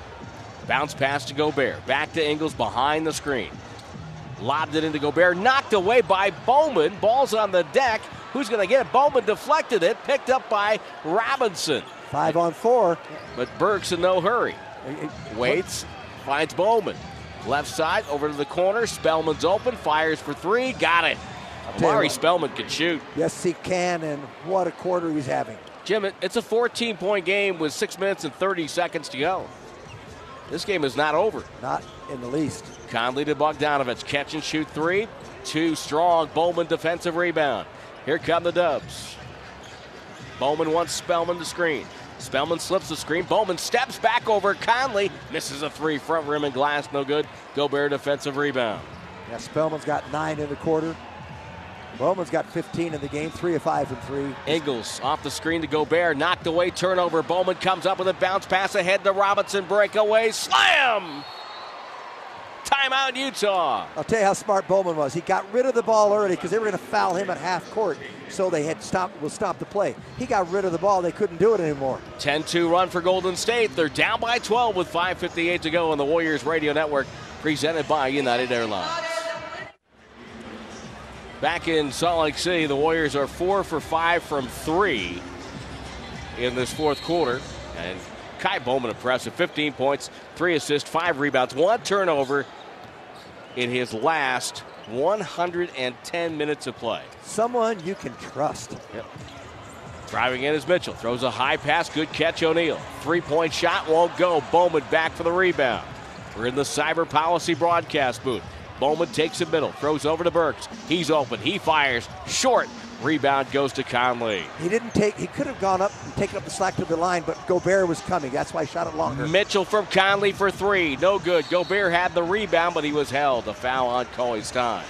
Speaker 1: Bounce pass to Gobert. Back to Ingles behind the screen. Lobbed it into Gobert. Knocked away by Bowman. Ball's on the deck. Who's going to get it? Bowman deflected it. Picked up by Robinson.
Speaker 2: Five on four.
Speaker 1: But Burks in no hurry. Waits. Finds Bowman. Left side over to the corner. Spellman's open. Fires for three. Got it.
Speaker 2: Omari.
Speaker 1: Spellman can shoot.
Speaker 2: Yes, he can, and what a quarter he's having.
Speaker 1: Jim, it's a 14 point game with six minutes and 30 seconds to go. This game is not over.
Speaker 2: Not in the least.
Speaker 1: Conley to Bogdanovic. Catch and shoot three. Too strong. Bowman defensive rebound. Here come the Dubs. Bowman wants Spellman to screen. Spellman slips the screen. Bowman steps back over Conley. Misses a three. Front rim and glass. No good. Gobert defensive rebound.
Speaker 2: Yeah, Spellman's got nine in the quarter. Bowman's got 15 in the game, three of five and three.
Speaker 1: Ingles off the screen to Gobert. Knocked away. Turnover. Bowman comes up with a bounce pass ahead to Robinson. Breakaway. Slam! Timeout, Utah.
Speaker 2: I'll tell you how smart Bowman was. He got rid of the ball early because they were going to foul him at half court, so they had stopped. Will stop the play. He got rid of the ball. They couldn't do it anymore.
Speaker 1: 10 2 run for Golden State. They're down by 12 with 5.58 to go on the Warriors Radio Network, presented by United Airlines. Back in Salt Lake City, the Warriors are four for five from three in this fourth quarter. And Ky Bowman impressive 15 points, three assists, five rebounds, one turnover in his last 110 minutes of play.
Speaker 2: Someone you can trust.
Speaker 1: Yep. Driving in is Mitchell. Throws a high pass. Good catch, O'Neal. Three point shot won't go. Bowman back for the rebound. We're in the Cyber Policy broadcast booth. Bowman takes it middle. Throws over to Burks. He's open. He fires. Short. Rebound goes to Conley.
Speaker 2: He didn't take. He could have gone up and taken up the slack to the line, but Gobert was coming. That's why he shot it longer.
Speaker 1: Mitchell from Conley for three. No good. Gobert had the rebound, but he was held. A foul on Cauley Stein.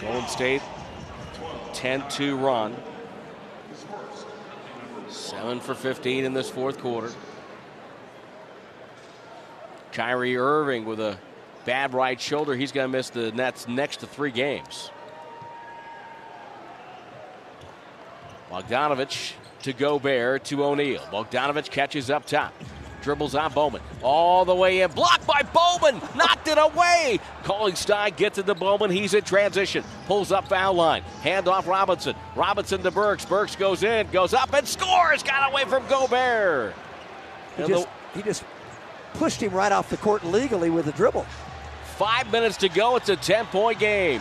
Speaker 1: Golden State 10-2 run. 7 for 15 in this fourth quarter. Kyrie Irving with a bad right shoulder. He's going to miss the Nets next to three games. Bogdanovic to Gobert to O'Neal. Bogdanovic catches up top. Dribbles on Bowman. All the way in. Blocked by Bowman. Knocked it away. Cauley Stein gets it to Bowman. He's in transition. Pulls up foul line. Hand off Robinson. Robinson to Burks. Burks goes in. Goes up and scores. Got away from Gobert.
Speaker 2: He just, he just pushed him right off the court legally with a dribble.
Speaker 1: Five minutes to go. It's a 10 point game.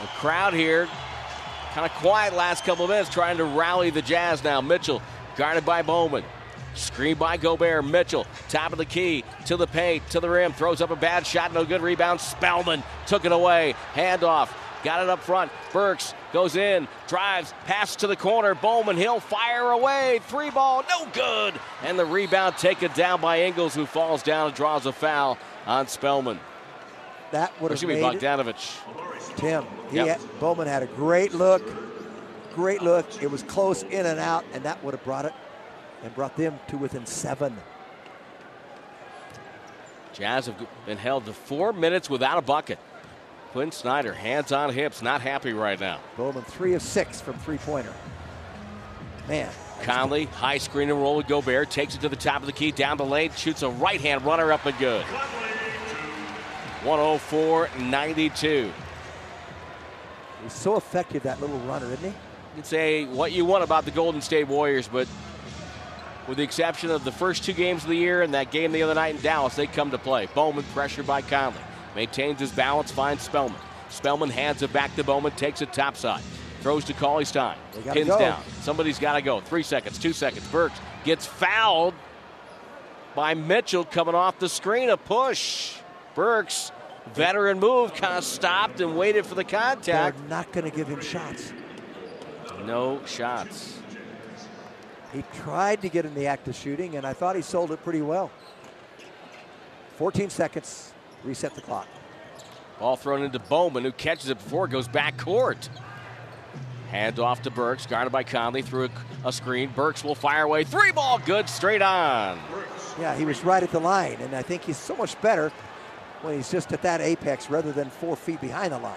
Speaker 1: The crowd here kind of quiet last couple of minutes trying to rally the Jazz now. Mitchell guarded by Bowman. Screen by Gobert. Mitchell, top of the key, to the paint, to the rim, throws up a bad shot, no good rebound. Spellman took it away. Handoff, got it up front. Burks goes in, drives, passes to the corner. Bowman, he'll fire away. Three ball, no good. And the rebound taken down by Ingles, who falls down and draws a foul on Spellman.
Speaker 2: That would have made
Speaker 1: Bogdanovic.
Speaker 2: it. Tim, he
Speaker 1: Yep.
Speaker 2: had, Bowman had a great look, great look. It was close in and out, and that would have brought it and brought them to within seven.
Speaker 1: Jazz have been held to four minutes without a bucket. Quin Snyder, hands on hips, not happy right now.
Speaker 2: Bowman three of six from three pointer. Man,
Speaker 1: Conley, high screen and roll with Gobert, takes it to the top of the key, down the lane, shoots a right hand runner up and good. 104 92.
Speaker 2: he's so effective that little runner, isn't he?
Speaker 1: You can say what you want about the Golden State Warriors, but with the exception of the first two games of the year and that game the other night in Dallas, they come to play. Bowman pressured by Conley. Maintains his balance, finds Spellman. Spellman hands it back to Bowman, takes it topside. Throws to Cauley Stein. Pins
Speaker 2: go.
Speaker 1: down. Somebody's got to go. Three seconds, two seconds. Burks gets fouled by Mitchell coming off the screen. A push. Burks, veteran move, kind of stopped and waited for the
Speaker 2: They're
Speaker 1: contact.
Speaker 2: not going to give him shots.
Speaker 1: No shots.
Speaker 2: He tried to get in the act of shooting, and I thought he sold it pretty well. 14 seconds, reset the clock.
Speaker 1: Ball thrown into Bowman, who catches it before it goes back court. Hand off to Burks, guarded by Conley through a, a screen. Burks will fire away. Three ball, good, straight on.
Speaker 2: Yeah, he was right at the line, and I think he's so much better when he's just at that apex rather than four feet behind the line.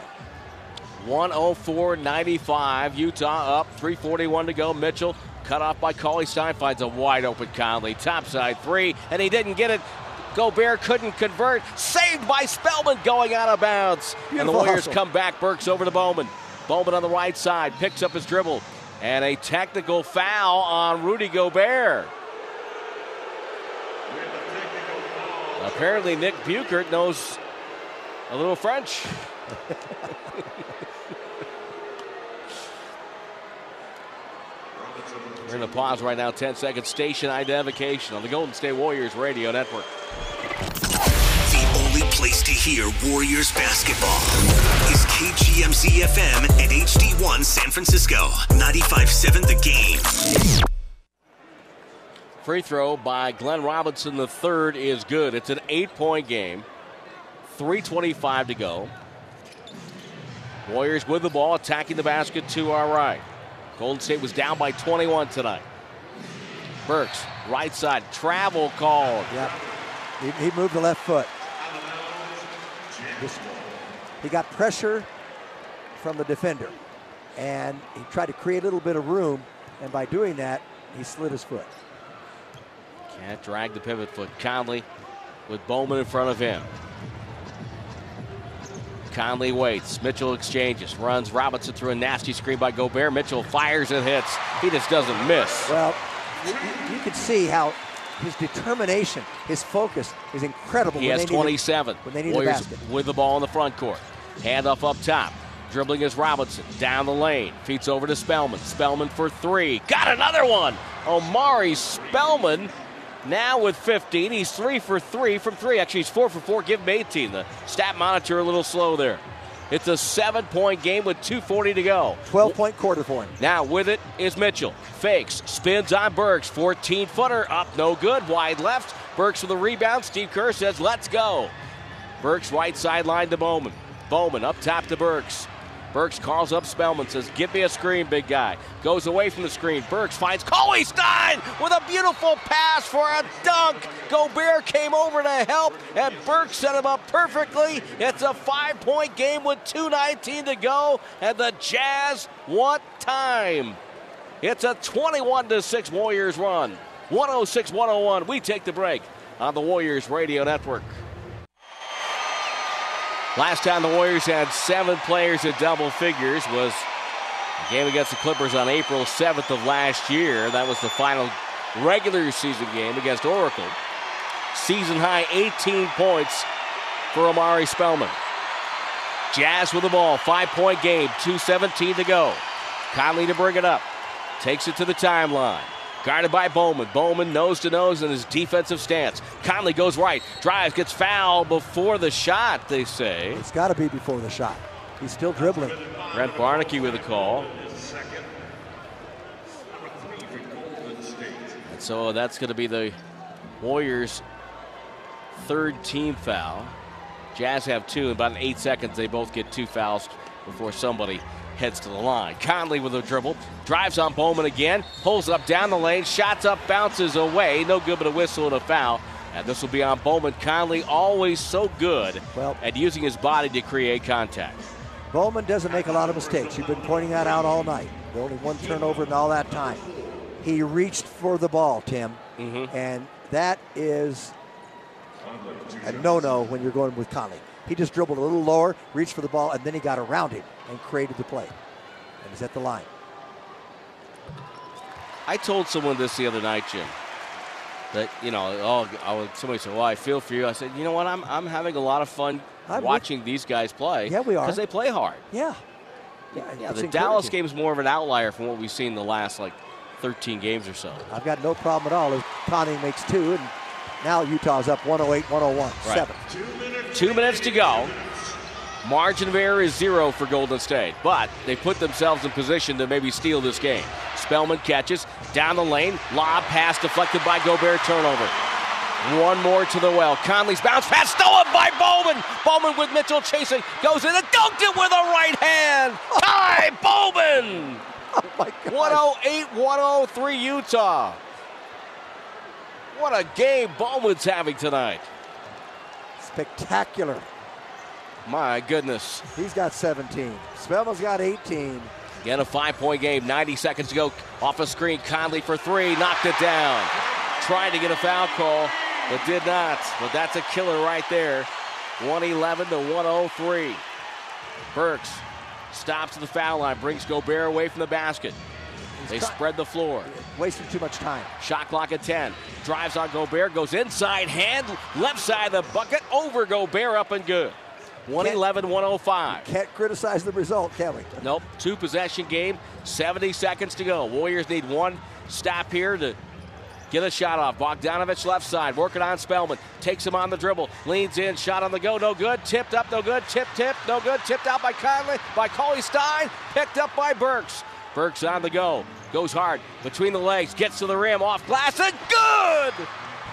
Speaker 1: 104 95. Utah up. 341 to go. Mitchell cut off by Cauley Stein. Finds a wide open Conley. Topside three, and he didn't get it. Gobert couldn't convert. Saved by Spellman going out of bounds. and the Warriors
Speaker 2: hustle.
Speaker 1: come back. Burks over to Bowman. Bowman on the right side picks up his dribble. And a technical foul on Rudy Gobert. Apparently, Nick Buchert knows a little French. *laughs* We're in to pause right now, 10 seconds. Station identification on the Golden State Warriors Radio Network.
Speaker 7: The only place to hear Warriors basketball is KGMZ FM and HD1 San Francisco. 95.7 The Game.
Speaker 1: Free throw by Glenn Robinson the third is good. It's an eight-point game. 325 to go. Warriors with the ball, attacking the basket to our right. Golden State was down by 21 tonight. Burks, right side, travel called.
Speaker 2: Yep. He, he moved the left foot. Just- he got pressure from the defender, and he tried to create a little bit of room, and by doing that, he slid his foot.
Speaker 1: Can't drag the pivot foot. Conley with Bowman in front of him. Conley waits. Mitchell exchanges. Runs Robinson through a nasty screen by Gobert. Mitchell fires and hits. He just doesn't miss.
Speaker 2: Well, you, you- you can see how his determination, his focus is incredible.
Speaker 1: He
Speaker 2: when
Speaker 1: has
Speaker 2: they need a-
Speaker 1: 27.
Speaker 2: when they need
Speaker 1: Warriors
Speaker 2: basket.
Speaker 1: with the ball in the front court. Handoff up top. Dribbling is Robinson. Down the lane. Feeds over to Spellman. Spellman for three. Got another one. Omari Spellman now with 15. He's three for three from three. Actually, he's four for four. Give him 18. The stat monitor a little slow there. It's a seven point game with 2.40 to go.
Speaker 2: 12 point quarter for him.
Speaker 1: Now with it is Mitchell. Fakes, spins on Burks. 14 footer up, no good. Wide left. Burks with a rebound. Steve Kerr says, let's go. Burks right sideline to Bowman. Bowman up top to Burks. Burks calls up Spellman, says, Give me a screen, big guy. Goes away from the screen. Burks finds Cauley Stein with a beautiful pass for a dunk. Gobert came over to help, and Burks set him up perfectly. It's a five point game with 2.19 to go, and the Jazz want time. It's a 21 to 6 Warriors run. 106 101. We take the break on the Warriors Radio Network. Last time the Warriors had seven players at double figures was a game against the Clippers on April 7th of last year. That was the final regular season game against Oracle. Season high 18 points for Omari Spellman. Jazz with the ball, five point game, 2.17 to go. Conley to bring it up. Takes it to the timeline. Guarded by Bowman. Bowman nose to nose in his defensive stance. Conley goes right, drives, gets fouled before the shot, they say.
Speaker 2: It's got to be before the shot. He's still dribbling.
Speaker 1: Brent Barnaky with a call. And so that's going to be the Warriors' third team foul. Jazz have two. In about eight seconds, they both get two fouls before somebody heads to the line. Conley with a dribble, drives on Bowman again, pulls up down the lane, shots up, bounces away. No good but a whistle and a foul. And this will be on Bowman. Conley always so good
Speaker 2: well,
Speaker 1: at using his body to create contact.
Speaker 2: Bowman doesn't make a lot of mistakes. You've been pointing that out all night. The only one turnover in all that time. He reached for the ball, Tim,
Speaker 1: mm-hmm.
Speaker 2: and that is a no-no when you're going with Conley. He just dribbled a little lower, reached for the ball, and then he got around him and created the play. And he's at the line.
Speaker 1: I told someone this the other night, Jim. That you know, oh, I somebody said, "Well, I feel for you." I said, "You know what? I'm I'm having a lot of fun I'm watching with, these guys play.
Speaker 2: Yeah, we are
Speaker 1: because they play hard.
Speaker 2: Yeah,
Speaker 1: yeah. yeah the Dallas game is more of an outlier from what we've seen the last like 13 games or so.
Speaker 2: I've got no problem at all. If Conley makes two, and now Utah's up 108, 101,
Speaker 1: right.
Speaker 2: seven.
Speaker 1: Two minutes to go. Margin of error is zero for Golden State, but they put themselves in position to maybe steal this game. Spellman catches down the lane, lob pass deflected by Gobert, turnover. One more to the well. Conley's bounce pass stolen by Bowman. Bowman with Mitchell chasing goes in and dunked it with a right hand. Ky Bowman. *laughs*
Speaker 2: Oh my God.
Speaker 1: 108 103 Utah. What a game Bowman's having tonight.
Speaker 2: Spectacular.
Speaker 1: My goodness.
Speaker 2: He's got 17. Spellman's got 18.
Speaker 1: Again, a five point game. 90 seconds to go. Off a screen. Conley for three. Knocked it down. Trying to get a foul call, but did not. But that's a killer right there. 111 to 103. Burks stops at the foul line. Brings Gobert away from the basket. They spread the floor.
Speaker 2: Wasting too much time.
Speaker 1: Shot clock at 10. Drives on Gobert. Goes inside hand. Left side of the bucket. Over Gobert. Up and good. 111 105.
Speaker 2: Can't criticize the result, can we?
Speaker 1: Nope. Two possession game, 70 seconds to go. Warriors need one stop here to get a shot off. Bogdanovic left side, working on Spellman. Takes him on the dribble, leans in, shot on the go, no good. Tipped up, no good. Tip, tip, no good. Tipped out by Conley, by Cauley Stein. Picked up by Burks. Burks on the go. Goes hard between the legs, gets to the rim, off glass, and good!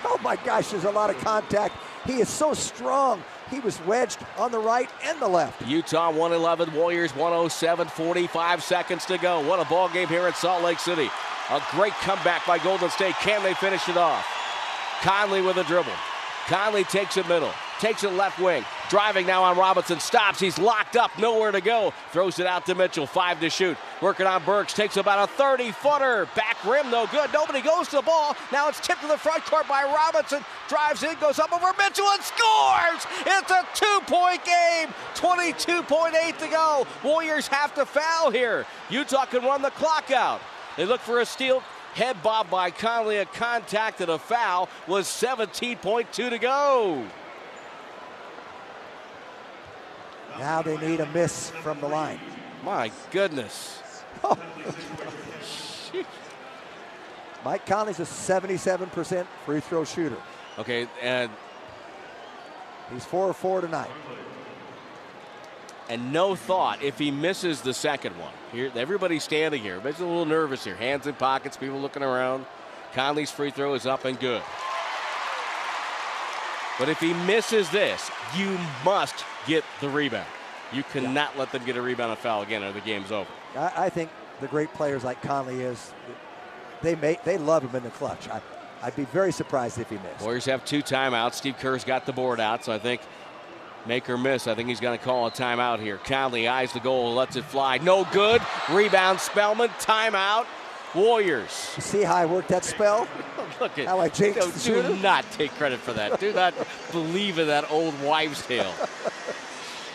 Speaker 2: Oh my gosh, there's a lot of contact. He is so strong. He was wedged on the right and the left.
Speaker 1: Utah 111, Warriors 107, 45 seconds to go. What a ball game here in Salt Lake City. A great comeback by Golden State. Can they finish it off? Conley with a dribble. Conley takes it middle, takes it left wing, driving now on Robinson, stops. He's locked up, nowhere to go. Throws it out to Mitchell, five to shoot. Working on Burks, takes about a 30 footer. Back rim, no good. Nobody goes to the ball. Now it's tipped to the front court by Robinson. Drives in, goes up over Mitchell and scores! It's a two point game. 22.8 to go. Warriors have to foul here. Utah can run the clock out. They look for a steal. Head bob by Conley, a contact and a foul was 17.2 to go.
Speaker 2: Now they need a miss from the line.
Speaker 1: My goodness. *laughs*
Speaker 2: Oh, Mike Conley's a 77% free throw shooter.
Speaker 1: Okay, and
Speaker 2: he's 4 or 4 tonight.
Speaker 1: And no thought if he misses the second one. Here, everybody's standing here. Everybody's a little nervous here. Hands in pockets, people looking around. Conley's free throw is up and good. But if he misses this, you must get the rebound. You cannot let them get a rebound and foul again, or the game's over.
Speaker 2: I, I think the great players like Conley is, they may, they love him in the clutch. I, I'd be very surprised if he missed.
Speaker 1: Warriors have two timeouts. Steve Kerr's got the board out, so I think make or miss. I think he's going to call a timeout here. Conley eyes the goal, lets it fly. No good. Rebound, Spellman. Timeout. Warriors.
Speaker 2: You see how I worked that spell? *laughs*
Speaker 1: Look at
Speaker 2: How I jinxed
Speaker 1: do,
Speaker 2: the
Speaker 1: do
Speaker 2: shooter?
Speaker 1: not take credit for that. Do not *laughs* believe in that old wives' tale. *laughs*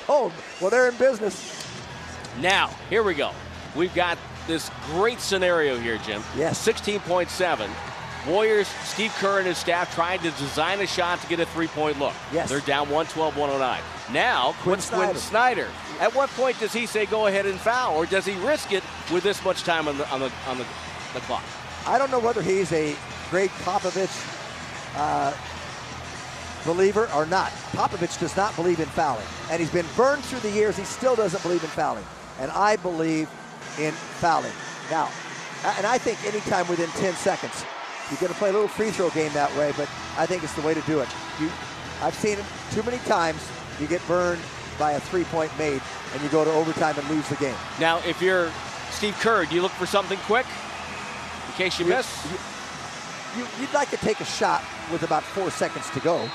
Speaker 2: Oh, well, they're in business.
Speaker 1: Now, here we go. We've got this great scenario here, Jim.
Speaker 2: Yes.
Speaker 1: 16.7. Warriors, Steve Kerr and his staff trying to design a shot to get a three point look.
Speaker 2: Yes.
Speaker 1: They're down 112 109. Now,
Speaker 2: Quin
Speaker 1: Quin, Quin
Speaker 2: Snyder.
Speaker 1: Snyder. At what point does he say go ahead and foul, or does he risk it with this much time on the, on the, on the, the clock?
Speaker 2: I don't know whether he's a great Popovich uh, believer or not. Popovich does not believe in fouling, and he's been burned through the years. He still doesn't believe in fouling, and I believe in fouling. Now, and I think anytime within 10 seconds, you're going to play a little free throw game that way, but I think it's the way to do it. You, I've seen it too many times. You get burned by a three-point made, and you go to overtime and lose the game.
Speaker 1: Now, if you're Steve Kerr, do you look for something quick in case you
Speaker 2: You-
Speaker 1: miss?
Speaker 2: you, you'd like to take a shot with about four seconds to go,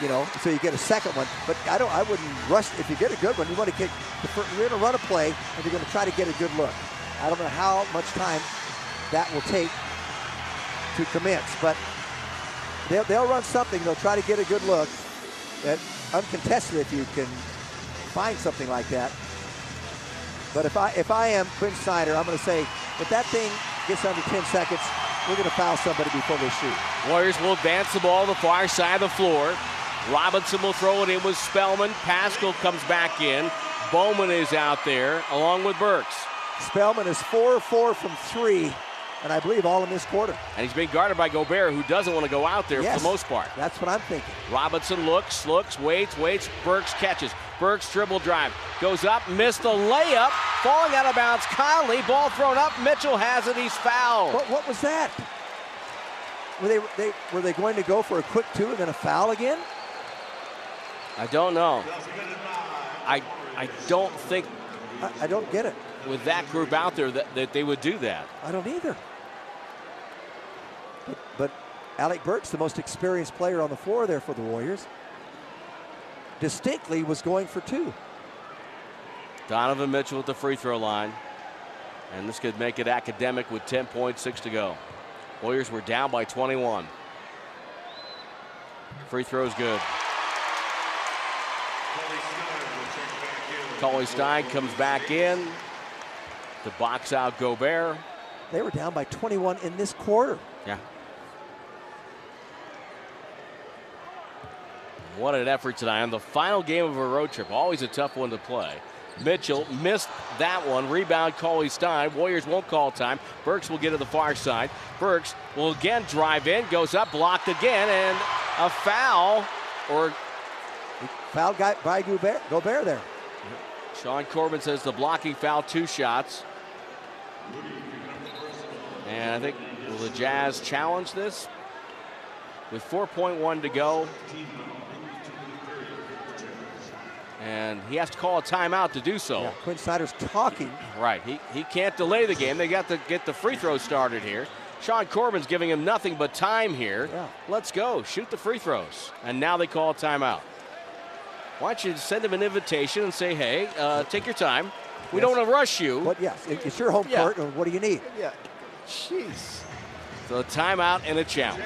Speaker 2: you know, so you get a second one. But I don't. I wouldn't rush. If you get a good one, you want to get. The first, you're going to run a play, and you're going to try to get a good look. I don't know how much time that will take to commence, but they'll, they'll run something. They'll try to get a good look, and uncontested if you can find something like that. But if I if I am Quin Snyder, I'm going to say if that thing gets under 10 seconds, we're going to foul somebody before they shoot.
Speaker 1: Warriors will advance the ball to the far side of the floor. Robinson will throw it in with Spellman. Paschall comes back in. Bowman is out there along with Burks.
Speaker 2: Spellman is 4 4 from three, and I believe all in this quarter.
Speaker 1: And he's being guarded by Gobert, who doesn't want to go out there
Speaker 2: Yes.
Speaker 1: for the most part.
Speaker 2: That's what I'm thinking.
Speaker 1: Robinson looks, looks, waits, waits. Burks catches. Burks dribble drive. Goes up, missed the layup. Falling out of bounds. Conley, ball thrown up. Mitchell has it. He's fouled.
Speaker 2: What, what was that? Were they, they were they going to go for a quick two and then a foul again?
Speaker 1: I don't know. I I don't think
Speaker 2: I, I don't get it.
Speaker 1: with that group out there that, that they would do that.
Speaker 2: I don't either. But, but Alec Burks, the most experienced player on the floor there for the Warriors, distinctly was going for two.
Speaker 1: Donovan Mitchell at the free throw line. And this could make it academic with 10.6 to go. Warriors were down by 21. Free throw's good. Cauley Stein comes back in to box out Gobert.
Speaker 2: They were down by 21 in this quarter.
Speaker 1: Yeah. What an effort tonight on the final game of a road trip. Always a tough one to play. Mitchell missed that one. Rebound, Cauley Stein. Warriors won't call time. Burks will get to the far side. Burks will again drive in, goes up, blocked again, and a foul. Or
Speaker 2: Foul guy by Gobert, Gobert there.
Speaker 1: Sean Corbin says the blocking foul, two shots. And I think will the Jazz challenge this with 4.1 to go. And he has to call a timeout to do so.
Speaker 2: Yeah, Quin Snyder's talking.
Speaker 1: Right. He, he can't delay the game. They got to get the free throw started here. Sean Corbin's giving him nothing but time here.
Speaker 2: Yeah.
Speaker 1: Let's go. Shoot the free throws. And now they call a timeout. Why don't you send him an invitation and say, hey, uh, take your time. We
Speaker 2: Yes.
Speaker 1: don't want to rush you.
Speaker 2: But Yes, it's your home
Speaker 1: Yeah.
Speaker 2: court. What do you need?
Speaker 1: Yeah. Jeez. So a timeout and a challenge.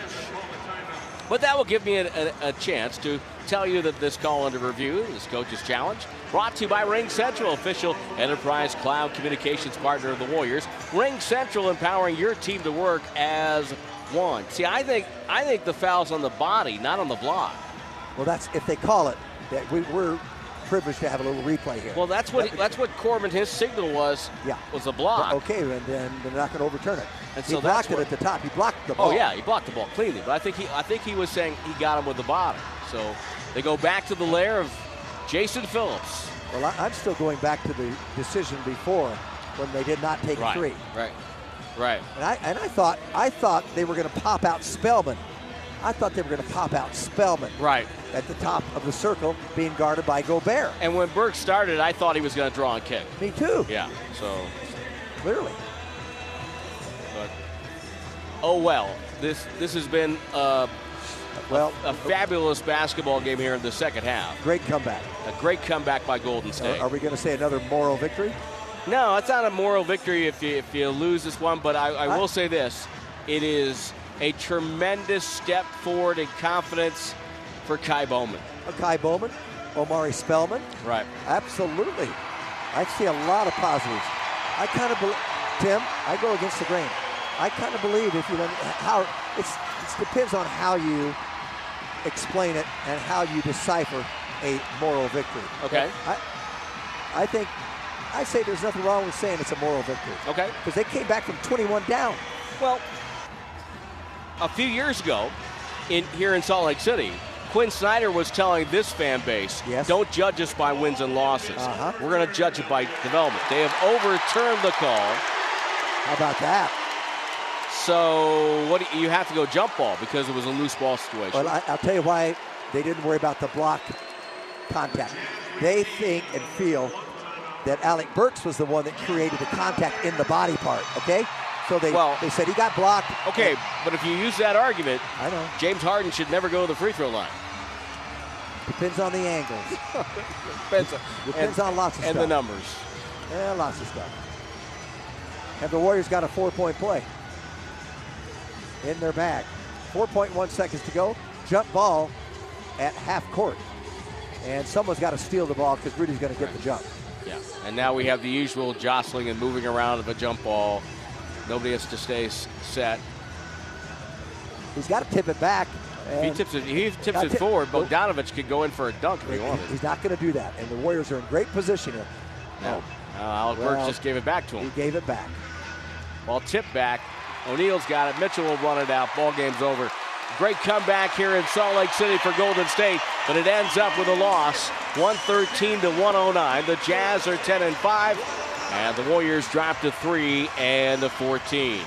Speaker 1: But that will give me a, a, a chance to tell you that this call under review, this coach's challenge, brought to you by RingCentral, official enterprise cloud communications partner of the Warriors. RingCentral empowering your team to work as one. See, I think I think the foul's on the body, not on the block.
Speaker 2: Well, that's if they call it. That we, we're privileged to have a little replay here.
Speaker 1: Well, that's what that's what Corbin his signal was.
Speaker 2: Yeah.
Speaker 1: was a block.
Speaker 2: Okay, and then they're not going to overturn it.
Speaker 1: And
Speaker 2: he
Speaker 1: so
Speaker 2: blocked it at the top. He blocked the oh, ball.
Speaker 1: Oh yeah, he blocked the ball cleanly, but I think he I think he was saying he got him with the bottom. So they go back to the lair of Jason Phillips.
Speaker 2: Well, I, I'm still going back to the decision before when they did not take
Speaker 1: Right.
Speaker 2: a three.
Speaker 1: Right. Right.
Speaker 2: And I and I thought I thought they were going to pop out Spellman I thought they were going to pop out Spellman
Speaker 1: Right.
Speaker 2: at the top of the circle, being guarded by Gobert.
Speaker 1: And when Burke started, I thought he was going to draw and kick.
Speaker 2: Me too,
Speaker 1: Yeah. So,
Speaker 2: clearly.
Speaker 1: but oh well. This this has been uh,
Speaker 2: Well,
Speaker 1: a fabulous basketball game here in the second half.
Speaker 2: great comeback.
Speaker 1: A great comeback by Golden State.
Speaker 2: are we going to say another moral victory?
Speaker 1: No, it's not a moral victory if you, if you lose this one, but I, I
Speaker 2: I-
Speaker 1: will say this. It is a tremendous step forward in confidence for Ky Bowman.
Speaker 2: Uh, Ky Bowman, Omari Spellman,
Speaker 1: Right.
Speaker 2: absolutely. I see a lot of positives. I kind of, believe, Tim, I go against the grain. I kind of believe if you know how it's it depends on how you explain it and how you decipher a moral victory.
Speaker 1: Okay.
Speaker 2: I, I think I say there's nothing wrong with saying it's a moral victory
Speaker 1: Okay.
Speaker 2: because they came back from 21 down.
Speaker 1: Well, a few years ago, in here in Salt Lake City, Quin Snyder was telling this fan base,
Speaker 2: Yes.
Speaker 1: "Don't judge us by wins and losses.
Speaker 2: Uh-huh.
Speaker 1: We're going to judge it by development." They have overturned the call,
Speaker 2: How about that?
Speaker 1: So what? you you have to go jump ball because it was a loose ball situation.
Speaker 2: Well, I, I'll tell you why they didn't worry about the block contact. They think and feel that Alec Burks was the one that created the contact in the body part. Okay, so they
Speaker 1: Well-
Speaker 2: they said he got blocked.
Speaker 1: okay, but if you use that argument,
Speaker 2: I know.
Speaker 1: James Harden should never go to the free throw line.
Speaker 2: Depends on the angles. *laughs*
Speaker 1: Depends,
Speaker 2: Depends
Speaker 1: and,
Speaker 2: on lots of
Speaker 1: and
Speaker 2: stuff.
Speaker 1: And the numbers.
Speaker 2: Yeah, lots of stuff. And the Warriors got a four-point play in their bag. 4.1 seconds to go. Jump ball at half court. And someone's got to steal the ball because Rudy's going to get the jump.
Speaker 1: Yeah, and now we have the usual jostling and moving around of a jump ball. Nobody has to stay set.
Speaker 2: He's got to tip it back.
Speaker 1: He tips it, he tips it forward. Bogdanovic could go in for a dunk if he wanted.
Speaker 2: He's not going to do that. And the Warriors are in great position here.
Speaker 1: No, uh, Alec
Speaker 2: Well,
Speaker 1: Burks just gave it back to him.
Speaker 2: He gave it back.
Speaker 1: Ball tipped back. O'Neal's got it. Mitchell will run it out. Ball game's over. Great comeback here in Salt Lake City for Golden State, but it ends up with a loss, 113 to 109. The Jazz are 10 and 5, and the Warriors drop to 3 and 14.